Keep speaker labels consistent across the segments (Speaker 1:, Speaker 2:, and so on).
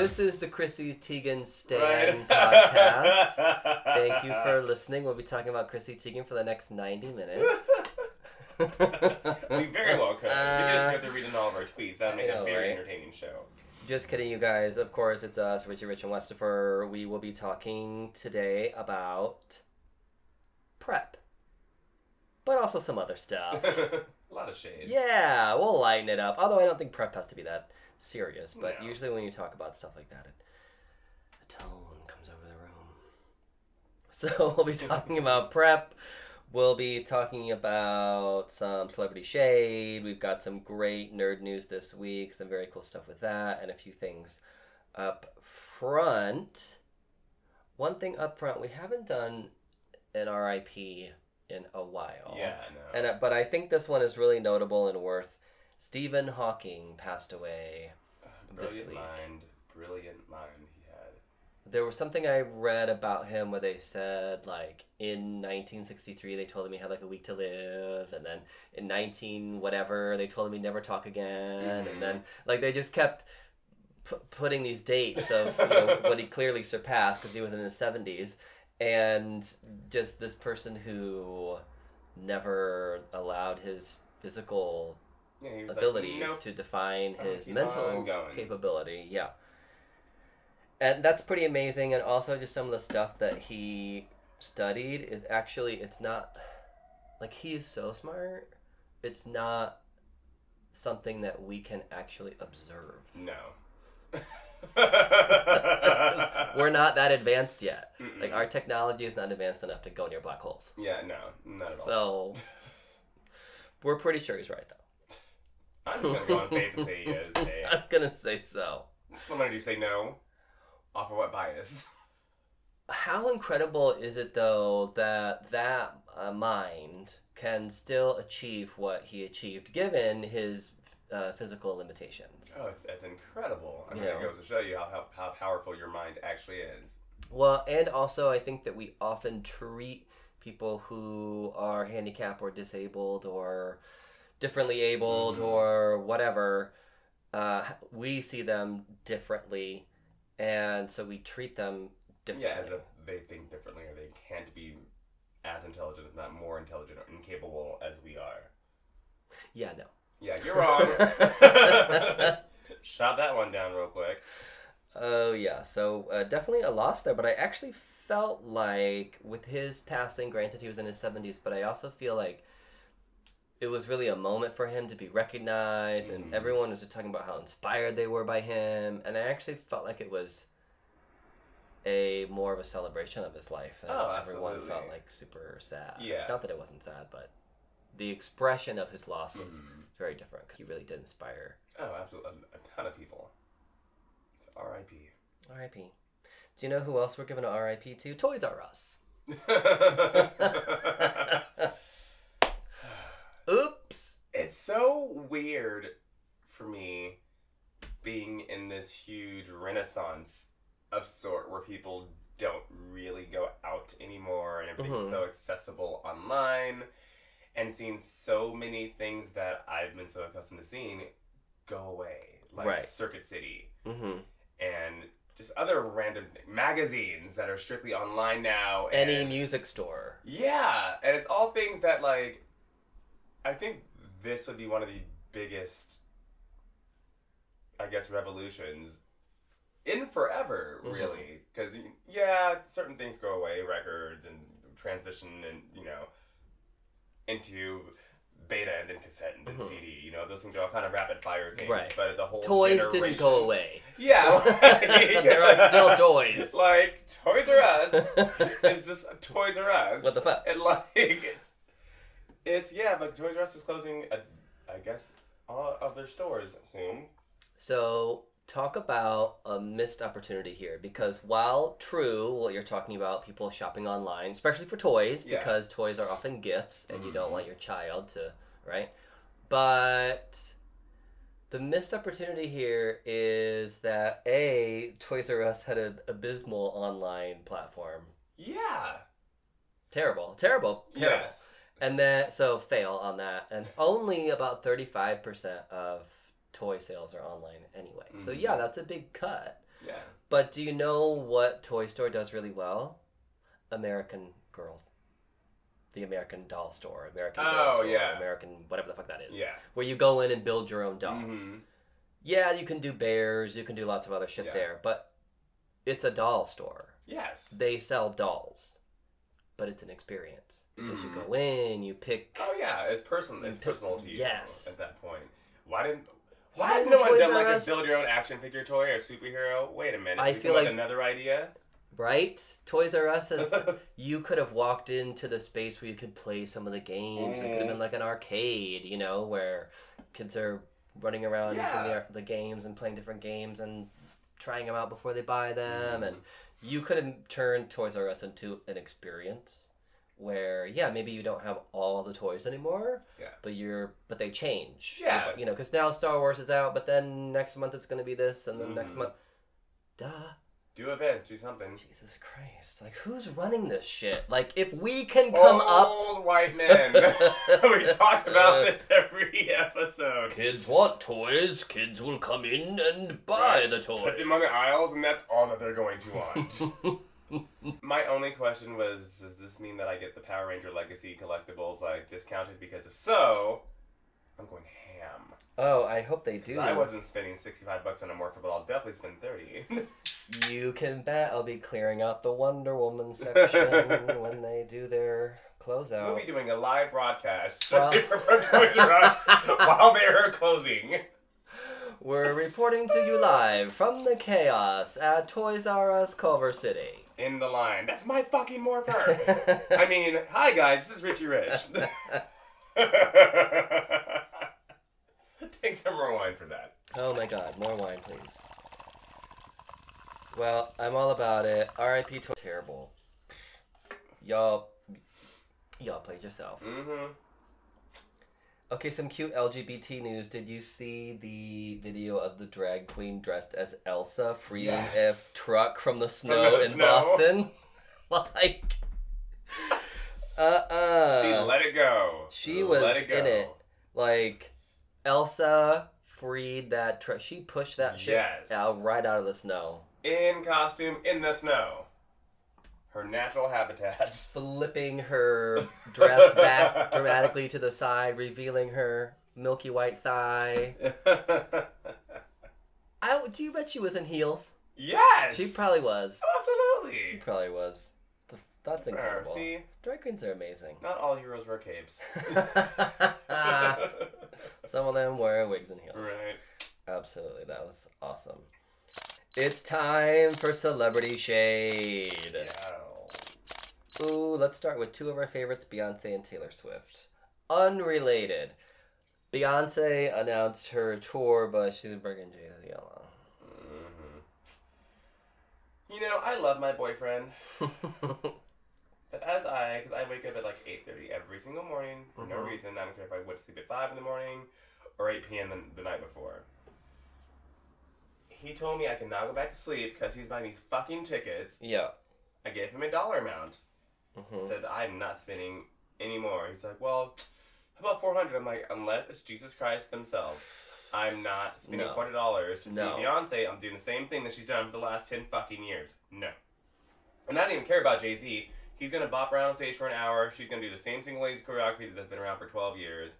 Speaker 1: This is the Chrissy Teigen Stan
Speaker 2: Right.
Speaker 1: podcast. Thank you for listening. We'll be talking about Chrissy Teigen for the next 90 minutes.
Speaker 2: we very well could. we could just
Speaker 1: Uh,
Speaker 2: go through reading all of our tweets. That would make
Speaker 1: know,
Speaker 2: a very
Speaker 1: right?
Speaker 2: entertaining show.
Speaker 1: Just kidding, you guys. Of course, it's us, Richie Rich and Westifer. We will be talking today about prep, but also some other stuff.
Speaker 2: a lot of shade.
Speaker 1: yeah, we'll lighten it up. Although I don't think prep has to be that serious. But
Speaker 2: No.
Speaker 1: usually when you talk about stuff like that, it, a tone comes over the room. So we'll be talking about prep. We'll be talking about some celebrity shade. We've got some great nerd news this week, some very cool stuff with that, and a few things up front. One thing up front, we haven't done an RIP in a while.
Speaker 2: Yeah, no.
Speaker 1: And uh, but I think this one is really notable and worth. Stephen Hawking passed away. this
Speaker 2: brilliant
Speaker 1: week.
Speaker 2: mind. Brilliant mind he had.
Speaker 1: There was something I read about him where they said like in 1963 they told him he had like a week to live, and then in 19 whatever they told him he'd never talk again,
Speaker 2: Mhm.
Speaker 1: and then like they just kept pu- putting these dates of you know, what he clearly surpassed because he was in his 70s, and just this person who never allowed his physical
Speaker 2: Yeah,
Speaker 1: abilities
Speaker 2: like, nope.
Speaker 1: to define his mental capability. Yeah. And that's pretty amazing and also just some of the stuff that he studied is actually it's not like he is so smart. It's not something that we can actually observe.
Speaker 2: No.
Speaker 1: We're not that advanced yet.
Speaker 2: Mm-mm.
Speaker 1: Like our technology is not advanced enough to go near black holes.
Speaker 2: Yeah, no, not at all.
Speaker 1: So we're pretty sure he's right though.
Speaker 2: I'm just gonna go on faith and say he is. Hey,
Speaker 1: I'm gonna say so.
Speaker 2: what am I gonna do? Say no? Offer what bias?
Speaker 1: How incredible is it though that that uh, mind can still achieve what he achieved given his uh, physical limitations?
Speaker 2: Oh, it's, it's incredible. I
Speaker 1: You
Speaker 2: mean, it goes to show you how, how, how powerful your mind actually is.
Speaker 1: Well, and also I think that we often treat people who are handicapped or disabled or differently abled
Speaker 2: Mhm.
Speaker 1: or whatever, uh, we see them differently, and so we treat them differently.
Speaker 2: Yeah, as if they think differently or they can't be as intelligent, if not more intelligent or incapable as we are.
Speaker 1: yeah, no.
Speaker 2: Yeah, you're wrong. Shot that one down real quick.
Speaker 1: Oh yeah, so uh, definitely a loss there. But I actually felt like with his passing, granted he was in his seventies, but I also feel like it was really a moment for him to be recognized, and
Speaker 2: Mhm.
Speaker 1: everyone was just talking about how inspired they were by him, and I actually felt like it was a more of a celebration of his life. And
Speaker 2: Oh,
Speaker 1: everyone felt like super sad.
Speaker 2: Yeah.
Speaker 1: not that it wasn't sad, but the expression of his loss was
Speaker 2: Mhm.
Speaker 1: very different because he really did inspire.
Speaker 2: Oh, absolutely. A, a ton of people. It's R.I.P.
Speaker 1: R.I.P. Do you know who else we're giving an R.I.P. to? Toys R Us.
Speaker 2: It's so weird for me being in this huge renaissance of sort where people don't really go out anymore and everything's
Speaker 1: Mhm.
Speaker 2: so accessible online and seeing so many things that I've been so accustomed to seeing go away like
Speaker 1: Right.
Speaker 2: Circuit City
Speaker 1: Mm-hmm.
Speaker 2: and just other random th- magazines that are strictly online now
Speaker 1: Any
Speaker 2: and-
Speaker 1: music store.
Speaker 2: yeah, and it's all things that like I think this would be one of the biggest I guess revolutions in forever,
Speaker 1: Mhm.
Speaker 2: really, cuz yeah, certain things go away, records and transition and, you know, into beta and then cassette and then
Speaker 1: Mhm.
Speaker 2: CD, you know, those things are all kind of rapid fire things,
Speaker 1: Right.
Speaker 2: but it's a whole
Speaker 1: Toys didn't go away.
Speaker 2: Yeah.
Speaker 1: there are still toys.
Speaker 2: Like Toys R Us it's just Toys R Us.
Speaker 1: What the fuck?
Speaker 2: And like it's, it's yeah, but Toys R Us is closing. I guess all of their stores soon.
Speaker 1: So, talk about a missed opportunity here because while true, what you're talking about, people shopping online, especially for toys,
Speaker 2: Yeah.
Speaker 1: because toys are often gifts and you don't
Speaker 2: Mhm.
Speaker 1: want your child to, right? But the missed opportunity here is that A, Toys R Us had an abysmal online platform.
Speaker 2: Yeah.
Speaker 1: Terrible, terrible, terrible.
Speaker 2: Yes.
Speaker 1: And then, so fail on that. And only about 35% of toy sales are online anyway. So,
Speaker 2: Mhm.
Speaker 1: yeah, that's a big cut.
Speaker 2: Yeah.
Speaker 1: But do you know what Toy Store does really well? American Girl. The American Doll Store, American Girl
Speaker 2: Oh,
Speaker 1: Store,
Speaker 2: yeah.
Speaker 1: American whatever the fuck that is.
Speaker 2: Yeah.
Speaker 1: Where you go in and build your own doll.
Speaker 2: hmm
Speaker 1: Yeah, you can do bears, you can do lots of other shit
Speaker 2: Yeah.
Speaker 1: there, but it's a doll store.
Speaker 2: Yes.
Speaker 1: They sell dolls, but it's an experience because you
Speaker 2: Mhm.
Speaker 1: go in, you pick.
Speaker 2: Oh yeah, it's personal. It's
Speaker 1: pick-
Speaker 2: personal to you.
Speaker 1: yes.
Speaker 2: At that point, why didn't?
Speaker 1: Why
Speaker 2: Why has no one done like
Speaker 1: Us-
Speaker 2: a build your own action figure toy or superhero? Wait a minute.
Speaker 1: I feel
Speaker 2: come up with
Speaker 1: like-
Speaker 2: another idea.
Speaker 1: Right? Toys R Us has. you could have walked into the space where you could play some of the games. It could have
Speaker 2: Mm.
Speaker 1: been like an arcade, you know, where kids are running around using the, the games and playing different games and trying them out before they buy them.
Speaker 2: Mhm.
Speaker 1: And you could have turned Toys R Us into an experience where, yeah, maybe you don't have all the toys anymore.
Speaker 2: Yeah.
Speaker 1: But you're, but they change.
Speaker 2: Yeah.
Speaker 1: You know, because now Star Wars is out, but then next month it's going to be this, and then next
Speaker 2: Mhm.
Speaker 1: month, duh.
Speaker 2: Do events, do something.
Speaker 1: Jesus Christ! Like, who's running this shit? Like, if we can come up,
Speaker 2: Old white men. we talk about this every episode.
Speaker 1: kids want toys. Kids will come in and buy the toys.
Speaker 2: Put them on the aisles, and that's all that they're going to want. My only question was, does this mean that I get the Power Ranger Legacy collectibles like discounted? Because if so, I'm going ham.
Speaker 1: oh, I hope they do.
Speaker 2: I wasn't spending 65 bucks on a Morpher, but I'll definitely spend 30.
Speaker 1: You can bet I'll be clearing out the Wonder Woman section when they do their closeout.
Speaker 2: we'll be doing a live broadcast
Speaker 1: Well-
Speaker 2: from Toys R Us while they're closing.
Speaker 1: We're reporting to you live from the chaos at Toys R Us Culver City.
Speaker 2: In the line. That's my fucking Morpher. I mean, hi guys, this is Richie Rich. Take some more wine for that.
Speaker 1: Oh my god, more wine, please. Well, I'm all about it. R.I.P. to terrible. Y'all, y'all played yourself.
Speaker 2: Mm-hmm.
Speaker 1: Okay, some cute LGBT news. Did you see the video of the drag queen dressed as Elsa freeing
Speaker 2: Yes.
Speaker 1: a truck from the snow
Speaker 2: the
Speaker 1: in
Speaker 2: snow.
Speaker 1: Boston? like, uh, uh
Speaker 2: She let it go.
Speaker 1: she was
Speaker 2: let it go.
Speaker 1: in it. Like, Elsa freed that truck. She pushed that shit
Speaker 2: Yes.
Speaker 1: out right out of the snow.
Speaker 2: In costume, in the snow. Her natural habitat.
Speaker 1: flipping her dress back dramatically to the side, revealing her milky white thigh. I do you bet she was in heels?
Speaker 2: yes!
Speaker 1: She probably was.
Speaker 2: Absolutely.
Speaker 1: She probably was. That's incredible.
Speaker 2: See,
Speaker 1: Drag queens are amazing.
Speaker 2: not all heroes wear capes.
Speaker 1: Some of them wear wigs and heels.
Speaker 2: right.
Speaker 1: Absolutely, that was awesome. It's time for celebrity shade.
Speaker 2: Yeah.
Speaker 1: Ooh, let's start with two of our favorites, Beyonce and Taylor Swift. Unrelated. Beyonce announced her tour, but she's bringing Jay Z along.
Speaker 2: hmm You know, I love my boyfriend, but as I, because I wake up at like eight thirty every single morning for no
Speaker 1: Mhm.
Speaker 2: reason. I don't care if I went to sleep at five in the morning or eight p.m. The, the night before. He told me I can now go back to sleep because he's buying these fucking tickets.
Speaker 1: yeah.
Speaker 2: I gave him a dollar amount.
Speaker 1: Mhm.
Speaker 2: Said I'm not spending anymore. He's like, well, how about four hundred? I'm like, unless it's Jesus Christ themselves. I'm not spending
Speaker 1: No.
Speaker 2: hundred dollars to
Speaker 1: No.
Speaker 2: see Beyonce. I'm doing the same thing that she's done for the last ten fucking years. No. And I don't even care about Jay Z. He's gonna bop around stage for an hour. She's gonna do the same single ladies choreography that's been around for twelve years.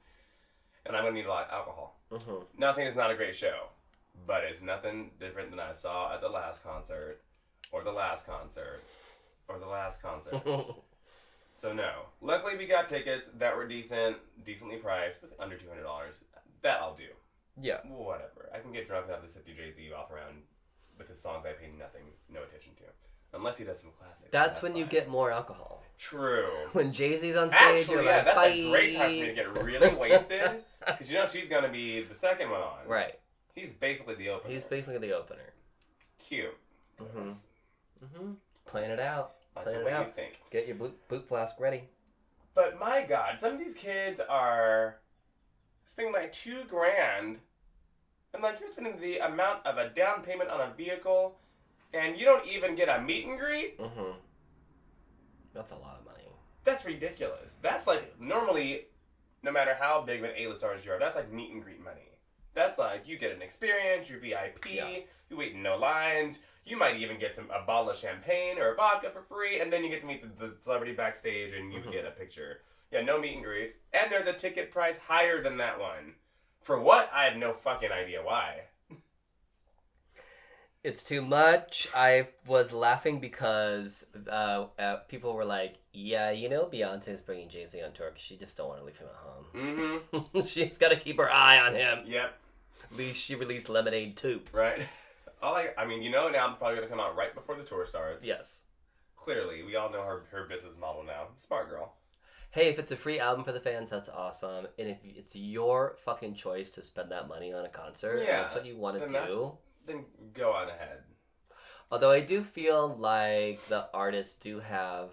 Speaker 2: And I'm gonna need a lot of alcohol.
Speaker 1: Mhm.
Speaker 2: Not saying it's not a great show, but it's nothing different than I saw at the last concert, or the last concert, or the last concert. So no. Luckily, we got tickets that were decent, decently priced, with under two hundred dollars. That I'll do.
Speaker 1: yeah.
Speaker 2: Whatever. I can get drunk enough to sit through Jay Z bop around with his songs I pay nothing, no attention to, unless he does some classics.
Speaker 1: That's when you get more alcohol.
Speaker 2: true.
Speaker 1: When Jay Z's on stage,
Speaker 2: Actually,
Speaker 1: you're
Speaker 2: yeah,
Speaker 1: like,
Speaker 2: that's
Speaker 1: Bye.
Speaker 2: a great time for me to get really wasted, because you know she's gonna be the second one on.
Speaker 1: Right.
Speaker 2: He's basically the opener.
Speaker 1: He's basically the opener.
Speaker 2: cute.
Speaker 1: Mhm. hmm Playing it out.
Speaker 2: Like
Speaker 1: Playing it
Speaker 2: way you
Speaker 1: out.
Speaker 2: think.
Speaker 1: Get your boot, boot flask ready.
Speaker 2: But my God, some of these kids are spending like two grand, and like you're spending the amount of a down payment on a vehicle, and you don't even get a meet and greet.
Speaker 1: hmm That's a lot of money.
Speaker 2: That's ridiculous. That's like normally, no matter how big of an A-list artist you are, that's like meet and greet money. That's like you get an experience, you're VIP,
Speaker 1: Yeah.
Speaker 2: you wait in no lines, you might even get some a bottle of champagne or vodka for free, and then you get to meet the, the celebrity backstage and you
Speaker 1: Mhm.
Speaker 2: get a picture. Yeah, no meet and greets. And there's a ticket price higher than that one. For what? I have no fucking idea why.
Speaker 1: It's too much. I was laughing because uh, uh, people were like, "Yeah, you know, Beyonce is bringing Jay Z on tour because she just don't want to leave him at
Speaker 2: Mm-hmm.
Speaker 1: home. She's got to keep her eye on him."
Speaker 2: Yep.
Speaker 1: Least she released Lemonade too.
Speaker 2: Right. All I, I mean, you know, now I'm probably gonna come out right before the tour starts.
Speaker 1: Yes.
Speaker 2: Clearly, we all know her her business model now. Smart girl.
Speaker 1: Hey, if it's a free album for the fans, that's awesome. And if it's your fucking choice to spend that money on a concert,
Speaker 2: Yeah,
Speaker 1: that's what you want to do.
Speaker 2: Then go on ahead.
Speaker 1: Although I do feel like the artists do have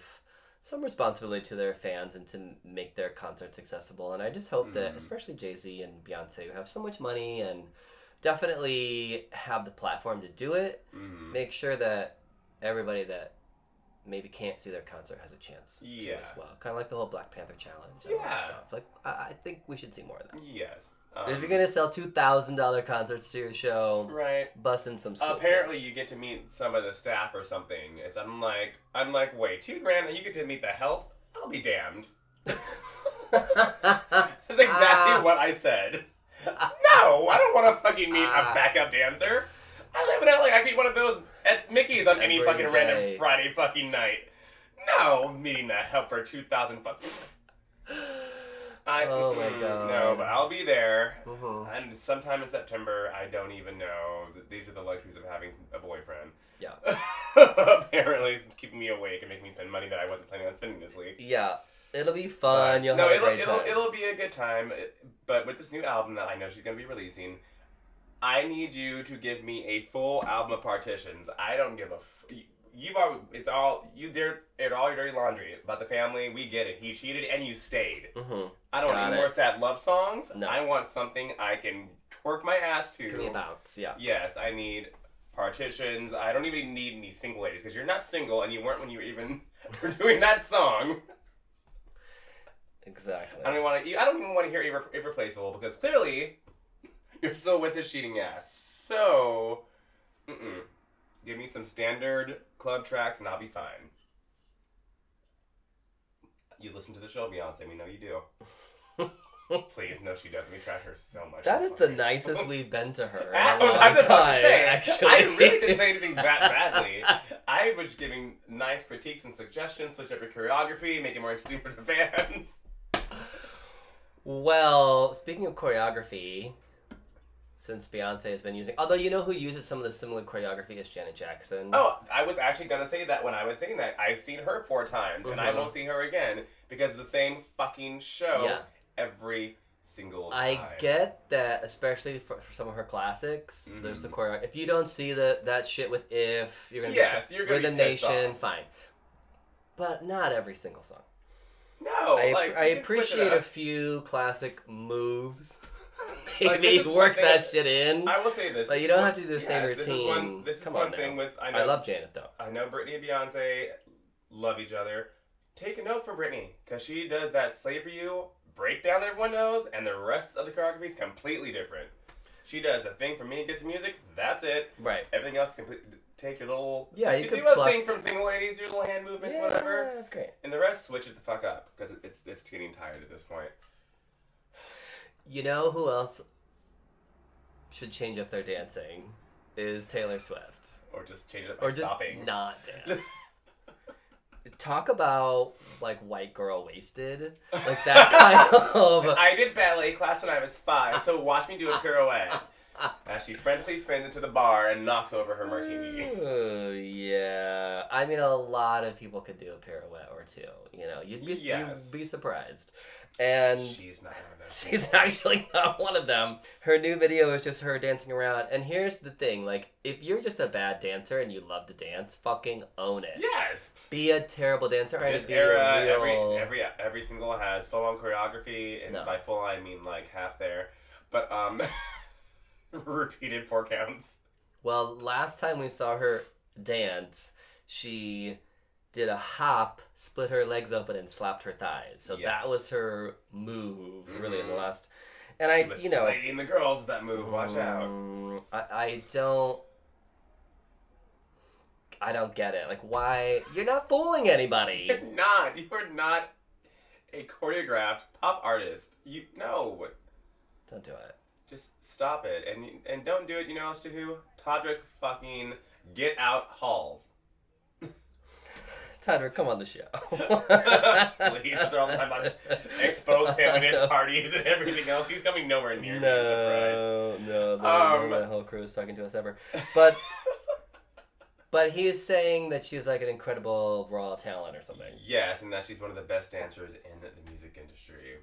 Speaker 1: some responsibility to their fans and to make their concerts accessible. And I just hope that,
Speaker 2: Mhm.
Speaker 1: especially Jay Z and Beyonce, who have so much money and definitely have the platform to do it,
Speaker 2: Mm-hmm.
Speaker 1: make sure that everybody that maybe can't see their concert has a chance to as well. Kind of like the whole Black Panther challenge that
Speaker 2: Yeah.
Speaker 1: stuff. Like, I, I think we should see more of that.
Speaker 2: Yes.
Speaker 1: If
Speaker 2: Um,
Speaker 1: you're gonna sell two thousand dollar concerts to your show,
Speaker 2: right.
Speaker 1: bust in some.
Speaker 2: Apparently, you get to meet some of the staff or something. It's I'm like I'm like wait two grand and you get to meet the help. I'll be damned. That's exactly
Speaker 1: Ah.
Speaker 2: what I said. No, I don't want to fucking meet
Speaker 1: Ah.
Speaker 2: a backup dancer. I live in LA. I meet one of those at Mickey's on any fucking
Speaker 1: day.
Speaker 2: random Friday fucking night. No, meeting the help for two thousand fuck. I,
Speaker 1: Oh my
Speaker 2: mm,
Speaker 1: God.
Speaker 2: No, but I'll be there.
Speaker 1: Mhm.
Speaker 2: And sometime in September, I don't even know. These are the luxuries of having a boyfriend.
Speaker 1: Yeah.
Speaker 2: Apparently, it's keeping me awake and making me spend money that I wasn't planning on spending this week.
Speaker 1: Yeah, it'll be fun.
Speaker 2: But-
Speaker 1: You'll
Speaker 2: no,
Speaker 1: have a
Speaker 2: it'll,
Speaker 1: great
Speaker 2: it'll,
Speaker 1: time.
Speaker 2: it'll be a good time. But with this new album that I know she's going to be releasing, I need you to give me a full album of partitions. I don't give a. F- You've all. It's all you. They're aired all your dirty laundry about the family. We get it. He cheated and you stayed.
Speaker 1: mm-hmm.
Speaker 2: I don't
Speaker 1: Got
Speaker 2: need
Speaker 1: it.
Speaker 2: more sad love songs.
Speaker 1: No.
Speaker 2: I want something I can twerk my ass to.
Speaker 1: Give me a bounce. Yeah.
Speaker 2: Yes, I need partitions. I don't even need any single ladies because you're not single and you weren't when you were even were doing that song.
Speaker 1: Exactly.
Speaker 2: I don't even want to. I don't even want to hear irre- irreplaceable because clearly you're still with his cheating ass. So, mm-mm. Give me some standard club tracks and I'll be fine. You listen to the show, Beyonce. We know you do. Please, no, she doesn't. We trash her so much.
Speaker 1: that is the nicest we've been to her in
Speaker 2: I
Speaker 1: a
Speaker 2: was,
Speaker 1: long
Speaker 2: I was
Speaker 1: time.
Speaker 2: say,
Speaker 1: actually,
Speaker 2: I really didn't say anything that badly. I was giving nice critiques and suggestions, switch up your choreography, make it more interesting for the fans.
Speaker 1: well, speaking of choreography, since Beyonce has been using, although you know who uses some of the similar choreography is Janet Jackson.
Speaker 2: Oh, I was actually gonna say that when I was saying that. I've seen her four times, and I
Speaker 1: Mhm.
Speaker 2: won't see her again because of the same fucking show
Speaker 1: Yeah.
Speaker 2: every single time.
Speaker 1: I get that, especially for, for some of her classics. There's the
Speaker 2: Mhm.
Speaker 1: choreo. If you don't see the that shit with "If," you're gonna
Speaker 2: Yes,
Speaker 1: be,
Speaker 2: you're gonna be pissed
Speaker 1: Nation,
Speaker 2: off.
Speaker 1: fine, but not every single song.
Speaker 2: No,
Speaker 1: I,
Speaker 2: like
Speaker 1: I
Speaker 2: you can switch it
Speaker 1: appreciate a few classic moves.
Speaker 2: Like,
Speaker 1: Maybe work that shit in.
Speaker 2: I will say this.
Speaker 1: Like, you don't
Speaker 2: one-
Speaker 1: have to do the same
Speaker 2: yes, This is one.
Speaker 1: routine.
Speaker 2: This is
Speaker 1: Come
Speaker 2: one
Speaker 1: on
Speaker 2: thing
Speaker 1: now.
Speaker 2: with I know.
Speaker 1: I love Janet though.
Speaker 2: I know Britney and Beyonce love each other. Take a note from Britney because she does that "Slave for You" breakdown that everyone knows, and the rest of the choreography is completely different. She does a thing for me and gets music. That's it.
Speaker 1: Right.
Speaker 2: Everything else, complete. Take your little.
Speaker 1: Yeah, you
Speaker 2: you
Speaker 1: could
Speaker 2: do a thing from single ladies, your little hand movements,
Speaker 1: yeah,
Speaker 2: whatever,
Speaker 1: that's great.
Speaker 2: and the rest switch it the fuck up because it's it's getting tired at this point.
Speaker 1: You know who else should change up their dancing? Is Taylor Swift.
Speaker 2: Or just change it up by
Speaker 1: Or just
Speaker 2: stopping.
Speaker 1: not dance. Talk about like white girl wasted. Like that kind of
Speaker 2: I did ballet class when I was five, so watch me do a pirouette. As she frantically spins into the bar and knocks over her martini.
Speaker 1: Oh, yeah. I mean, a lot of people could do a pirouette or two. You know, you'd be
Speaker 2: Yes.
Speaker 1: you'd be surprised. And
Speaker 2: She's not one of those.
Speaker 1: she's
Speaker 2: people.
Speaker 1: actually not one of them. Her new video is just her dancing around. And here's the thing: like, if you're just a bad dancer and you love to dance, fucking own it.
Speaker 2: Yes.
Speaker 1: Be a terrible dancer
Speaker 2: This
Speaker 1: be
Speaker 2: era,
Speaker 1: real.
Speaker 2: every every every single has full on choreography, and
Speaker 1: No.
Speaker 2: by full I mean like half there, but um, repeated four counts.
Speaker 1: Well, last time we saw her dance, she did a hop, split her legs open, and slapped her thighs. So that was her move, really, in the
Speaker 2: Mhm.
Speaker 1: last. And I, you know,
Speaker 2: slaying the girls with that move. Watch out.
Speaker 1: Mm, I, I don't. I don't get it. Like, why? You're not fooling anybody.
Speaker 2: You're not. You are not a choreographed pop artist. You no.
Speaker 1: don't do it.
Speaker 2: Just stop it, and and don't do it. You know as to who? Todrick fucking get out halls.
Speaker 1: Tyler, come on the show.
Speaker 2: Please, after all the time I expose him and his parties and everything else, he's coming nowhere near me.
Speaker 1: No, no, the,
Speaker 2: Um,
Speaker 1: the whole crew is talking to us ever. But, but he is saying that she's like an incredible raw talent or something.
Speaker 2: Yes, and that she's one of the best dancers in the music industry.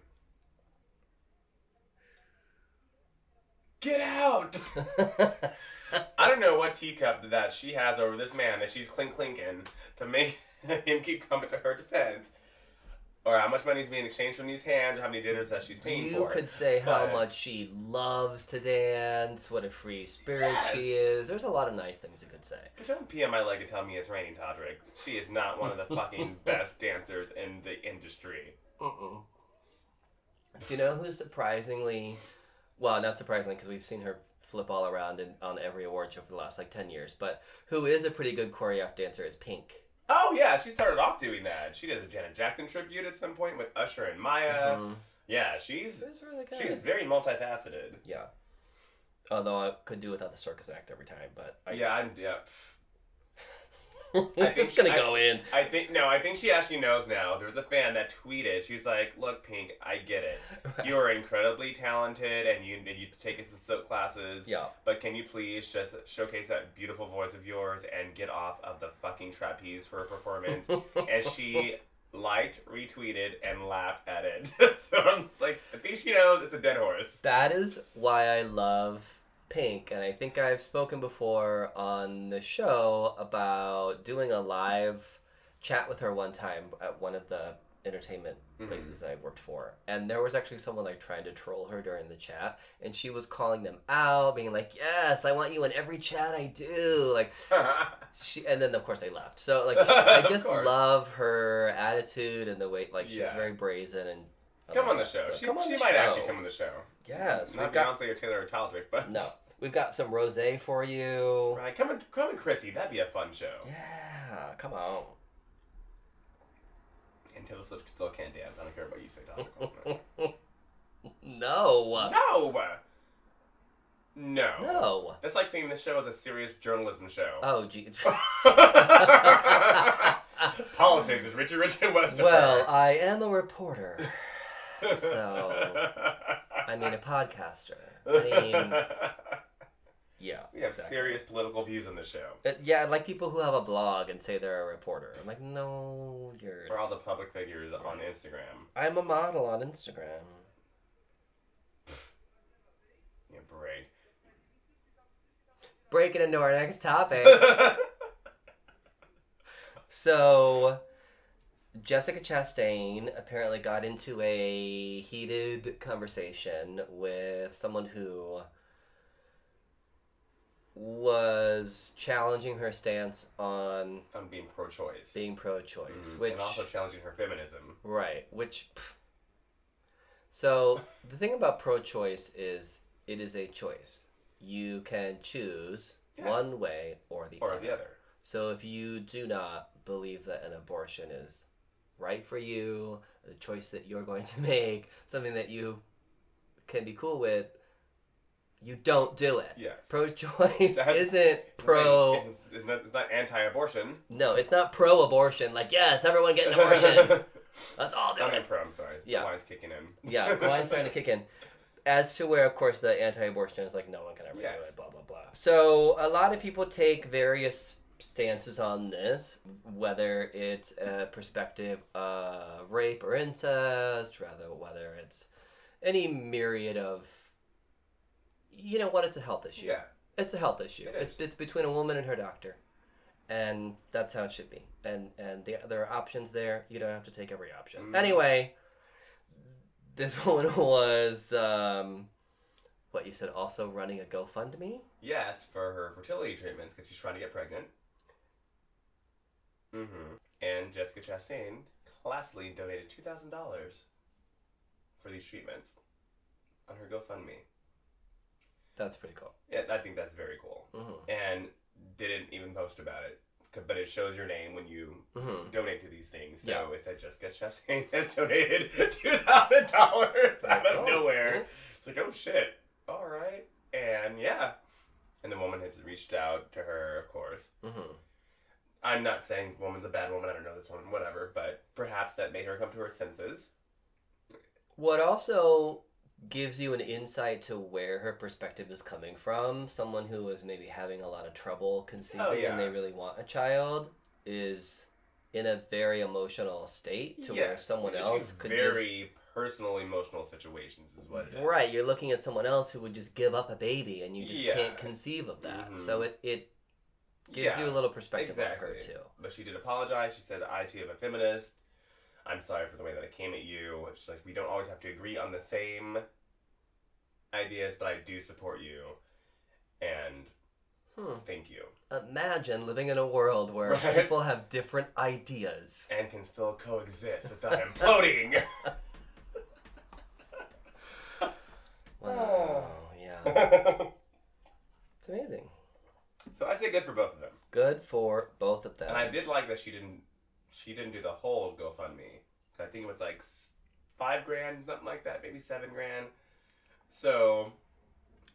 Speaker 2: Get out! I don't know what teacup that she has over this man that she's clink clinking to make him keep coming to her defense. Or how much money is being exchanged from these hands, or how many dinners that she's paying
Speaker 1: you
Speaker 2: for.
Speaker 1: You could say how much she loves to dance, what a free spirit she is. There's a lot of nice things you could say.
Speaker 2: But don't pee on my leg and tell me it's raining Todrick. She is not one of the fucking best dancers in the industry.
Speaker 1: Do you know who's surprisingly, well, not surprisingly because we've seen her flip all around in, on every award show for the last like 10 years, but who is a pretty good choreographed dancer is Pink.
Speaker 2: Oh yeah, she started off doing that. She did a Janet Jackson tribute at some point with Usher and Maya.
Speaker 1: Mhm.
Speaker 2: Yeah, she's
Speaker 1: really good.
Speaker 2: she's very multifaceted.
Speaker 1: Yeah. Although I could do without the circus act every time, but I,
Speaker 2: Yeah, I'm yeah.
Speaker 1: it's
Speaker 2: think
Speaker 1: gonna go in.
Speaker 2: I think no, I think she actually knows now. There was a fan that tweeted. She's like, "Look, Pink, I get it. You are incredibly talented, and you and you've taken some silk classes.
Speaker 1: Yeah.
Speaker 2: But can you please just showcase that beautiful voice of yours and get off of the fucking trapeze for a performance?" and she liked, retweeted, and laughed at it. so I'm just like, I think she knows it's a dead horse.
Speaker 1: That is why I love Pink, and I think I've spoken before on the show about doing a live chat with her one time at one of the entertainment
Speaker 2: Mhm.
Speaker 1: places that I've worked for. And there was actually someone like trying to troll her during the chat, and she was calling them out, being like, "Yes, I want you in every chat I do." Like she, and then of course they left. So like she, I just love her attitude and the way like she's
Speaker 2: Yeah.
Speaker 1: very brazen and.
Speaker 2: Come on the show.
Speaker 1: So
Speaker 2: she she might
Speaker 1: show.
Speaker 2: actually come on the show.
Speaker 1: Yes,
Speaker 2: Not
Speaker 1: got
Speaker 2: Beyonce or Taylor or Todrick, but
Speaker 1: no. We've got some rosé for you.
Speaker 2: Right, come and come and Chrissy. That'd be a fun show.
Speaker 1: Yeah, come on.
Speaker 2: And Taylor Swift still can't dance. I don't care what you say, Todrick.
Speaker 1: No.
Speaker 2: no, no,
Speaker 1: No.
Speaker 2: That's like saying this show is a serious journalism show.
Speaker 1: Oh, gee.
Speaker 2: Politics is Richard Rich and West.
Speaker 1: well, I am a reporter. So- I mean, a podcaster. I mean, yeah.
Speaker 2: we have
Speaker 1: exactly.
Speaker 2: serious political views on the show.
Speaker 1: Uh, yeah, like people who have a blog and say they're a reporter. I'm like, no, you're.
Speaker 2: Or all the public figures on Instagram.
Speaker 1: I'm a model on Instagram.
Speaker 2: Yeah, break.
Speaker 1: Breaking into our next topic. So, Jessica Chastain apparently got into a heated conversation with someone who was challenging her stance on
Speaker 2: I'm being pro-choice.
Speaker 1: being pro-choice,
Speaker 2: Mhm.
Speaker 1: which
Speaker 2: and also challenging her feminism.
Speaker 1: right, which. pff. So the thing about pro-choice is it is a choice. You can choose
Speaker 2: Yes.
Speaker 1: one way or the
Speaker 2: Or
Speaker 1: other.
Speaker 2: the other.
Speaker 1: So if you do not believe that an abortion is right for you, the choice that you're going to make, something that you can be cool with, you don't do it.
Speaker 2: Yes.
Speaker 1: Pro-choice isn't pro.
Speaker 2: It's, it's not, it's not anti-abortion.
Speaker 1: No, it's not pro-abortion. Like yes, everyone get an abortion. Let's all do
Speaker 2: I'm
Speaker 1: it.
Speaker 2: pro. I'm sorry.
Speaker 1: Yeah.
Speaker 2: The line's kicking in.
Speaker 1: Yeah, Gwen's starting to kick in. As to where, of course, the anti-abortion is like no one can ever do it. Blah blah blah. So a lot of people take various stances on this, whether it's a perspective of rape or incest, rather whether it's any myriad of. You know what? It's a health issue.
Speaker 2: Yeah.
Speaker 1: It's a health issue.
Speaker 2: It
Speaker 1: It's, it's between a woman and her doctor, and that's how it should be. And and the, there are options there. You don't have to take every option.
Speaker 2: Mhm.
Speaker 1: Anyway, this woman was um, what you said. Also running a GoFundMe.
Speaker 2: Yes, for her fertility treatments because she's trying to get pregnant. Mm-hmm. And Jessica Chastain classily donated two thousand dollars for these treatments. on her GoFundMe.
Speaker 1: That's pretty cool.
Speaker 2: Yeah, I think that's very cool.
Speaker 1: hmm
Speaker 2: And didn't even post about it, but it shows your name when you
Speaker 1: hmm
Speaker 2: donate to these things. So
Speaker 1: Yeah.
Speaker 2: it said Jessica Chastain has donated two thousand dollars out of
Speaker 1: oh,
Speaker 2: nowhere. It's like, oh shit, all right, and yeah, and the woman has reached out to her, of course.
Speaker 1: hmm
Speaker 2: I'm not saying the woman's a bad woman. I don't know this woman, whatever. But perhaps that made her come to her senses.
Speaker 1: What also gives you an insight to where her perspective is coming from, someone who is maybe having a lot of trouble conceiving
Speaker 2: Oh, yeah.
Speaker 1: and they really want a child is in a very emotional state to where someone else could
Speaker 2: very personal, emotional situations is what it
Speaker 1: just
Speaker 2: is.
Speaker 1: right you're looking at someone else who would just give up a baby and you just
Speaker 2: Yeah.
Speaker 1: can't conceive of that
Speaker 2: Mhm.
Speaker 1: so it, it gives
Speaker 2: Yeah,
Speaker 1: you a little perspective
Speaker 2: exactly.
Speaker 1: on her too
Speaker 2: But she did apologize. She said, "I too am a feminist. I'm sorry for the way that I came at you. It's like we don't always have to agree on the same ideas, but I do support you, and
Speaker 1: hmm.
Speaker 2: thank you,
Speaker 1: imagine living in a world where
Speaker 2: Right.
Speaker 1: people have different ideas
Speaker 2: and can still coexist without imploding."
Speaker 1: wow yeah it's amazing
Speaker 2: I say good for both of them.
Speaker 1: good for both of them
Speaker 2: And I did like that she didn't she didn't do the whole GoFundMe. I think it was like five grand, something like that, maybe seven grand. So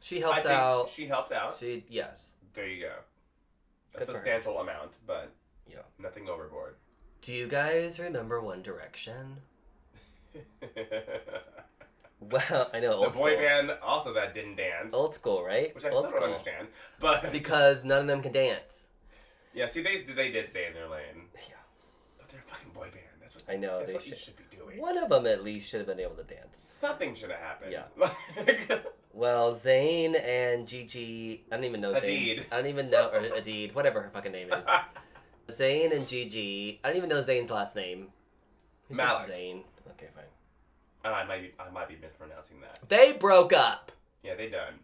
Speaker 1: she
Speaker 2: I
Speaker 1: helped
Speaker 2: think
Speaker 1: out
Speaker 2: she helped out.
Speaker 1: she yes
Speaker 2: there you go. A
Speaker 1: Good her.
Speaker 2: substantial amount, but
Speaker 1: Yeah.
Speaker 2: nothing overboard.
Speaker 1: do you guys remember one direction well i know
Speaker 2: the boy
Speaker 1: school.
Speaker 2: band also that didn't dance,
Speaker 1: old school right
Speaker 2: which I
Speaker 1: old
Speaker 2: still don't understand. But
Speaker 1: because none of them can dance
Speaker 2: yeah, see, they they did stay in their lane,
Speaker 1: yeah
Speaker 2: but they're a fucking boy band. That's what
Speaker 1: I know,
Speaker 2: That's
Speaker 1: they
Speaker 2: what you
Speaker 1: should-
Speaker 2: should be doing.
Speaker 1: one of them at least should have been able to dance
Speaker 2: Something should have happened.
Speaker 1: Yeah. Well, Zayn and Gigi, I don't even know Zayn. I don't even know, or Hadid, whatever her fucking name is. Zayn and Gigi, I don't even know Zayn's last name.
Speaker 2: Malik.
Speaker 1: Zayn. Okay, fine.
Speaker 2: Oh, I might be I might be mispronouncing that.
Speaker 1: They broke up.
Speaker 2: Yeah, they done.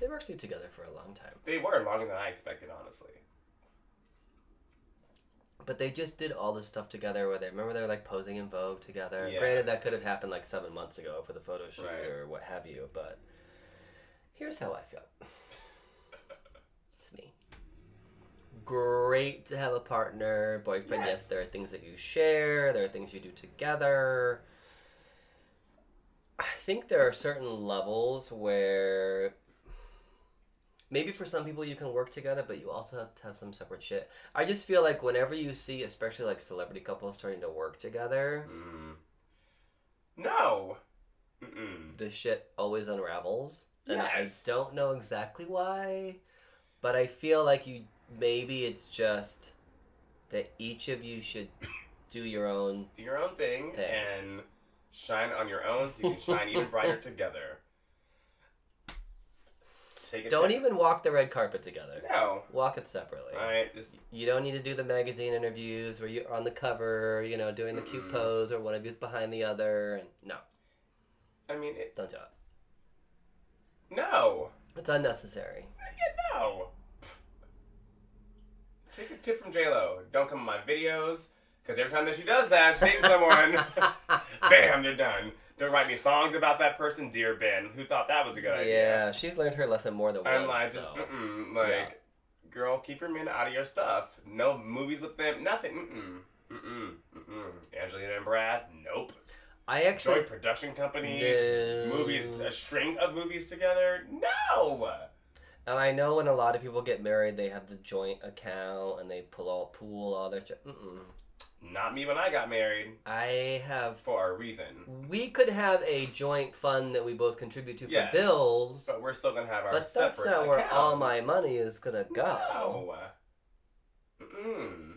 Speaker 1: They were actually together for a long time.
Speaker 2: They were longer than I expected, honestly.
Speaker 1: But they just did all this stuff together where they remember they were like posing in Vogue together.
Speaker 2: Yeah.
Speaker 1: Granted, that could have happened like seven months ago for the photo shoot
Speaker 2: Right.
Speaker 1: or what have you, but here's how I feel. it's me. Great to have a partner, boyfriend. Yes.
Speaker 2: Yes.
Speaker 1: there are things that you share, there are things you do together. I think there are certain levels where maybe for some people you can work together, but you also have to have some separate shit. I just feel like whenever you see, especially like celebrity couples starting to work together,
Speaker 2: Mm. No. Mm-mm.
Speaker 1: this shit always unravels. And
Speaker 2: Yes.
Speaker 1: I don't know exactly why, but I feel like you maybe it's just that each of you should do your own.
Speaker 2: Do your own thing,
Speaker 1: Thing.
Speaker 2: and shine on your own so you can shine even brighter together. Take a
Speaker 1: Don't even walk the red carpet together.
Speaker 2: No.
Speaker 1: Walk it separately.
Speaker 2: Alright, just
Speaker 1: You don't need to do the magazine interviews where you're on the cover, you know, doing the cute
Speaker 2: Mm-mm.
Speaker 1: pose or one of you's behind the other. And no,
Speaker 2: I mean it,
Speaker 1: don't do it.
Speaker 2: no.
Speaker 1: It's unnecessary.
Speaker 2: Yeah, no. Take a tip from J-Lo. Don't come on my videos, because every time that she does that, she dates someone, bam, they're done. Don't write me songs about that person, dear Ben. Who thought that was a good idea?
Speaker 1: Yeah, she's learned her lesson more than
Speaker 2: I'm
Speaker 1: once.
Speaker 2: like, just,
Speaker 1: though.
Speaker 2: mm-mm, like,
Speaker 1: Yeah.
Speaker 2: girl, keep your men out of your stuff. No movies with them, nothing. Mm-mm, mm-mm, mm-mm. Angelina and Brad, nope.
Speaker 1: I actually
Speaker 2: Joint production companies,
Speaker 1: No.
Speaker 2: movie, a string of movies together, no.
Speaker 1: And I know when a lot of people get married, they have the joint account and they pull all pool all their.
Speaker 2: Not me when I got married,
Speaker 1: I have.
Speaker 2: for a reason.
Speaker 1: We could have a joint fund that we both contribute to for
Speaker 2: Yes.
Speaker 1: bills,
Speaker 2: But we're still gonna have our
Speaker 1: but
Speaker 2: separate
Speaker 1: that's not where all my money is gonna go.
Speaker 2: No. Mm-mm.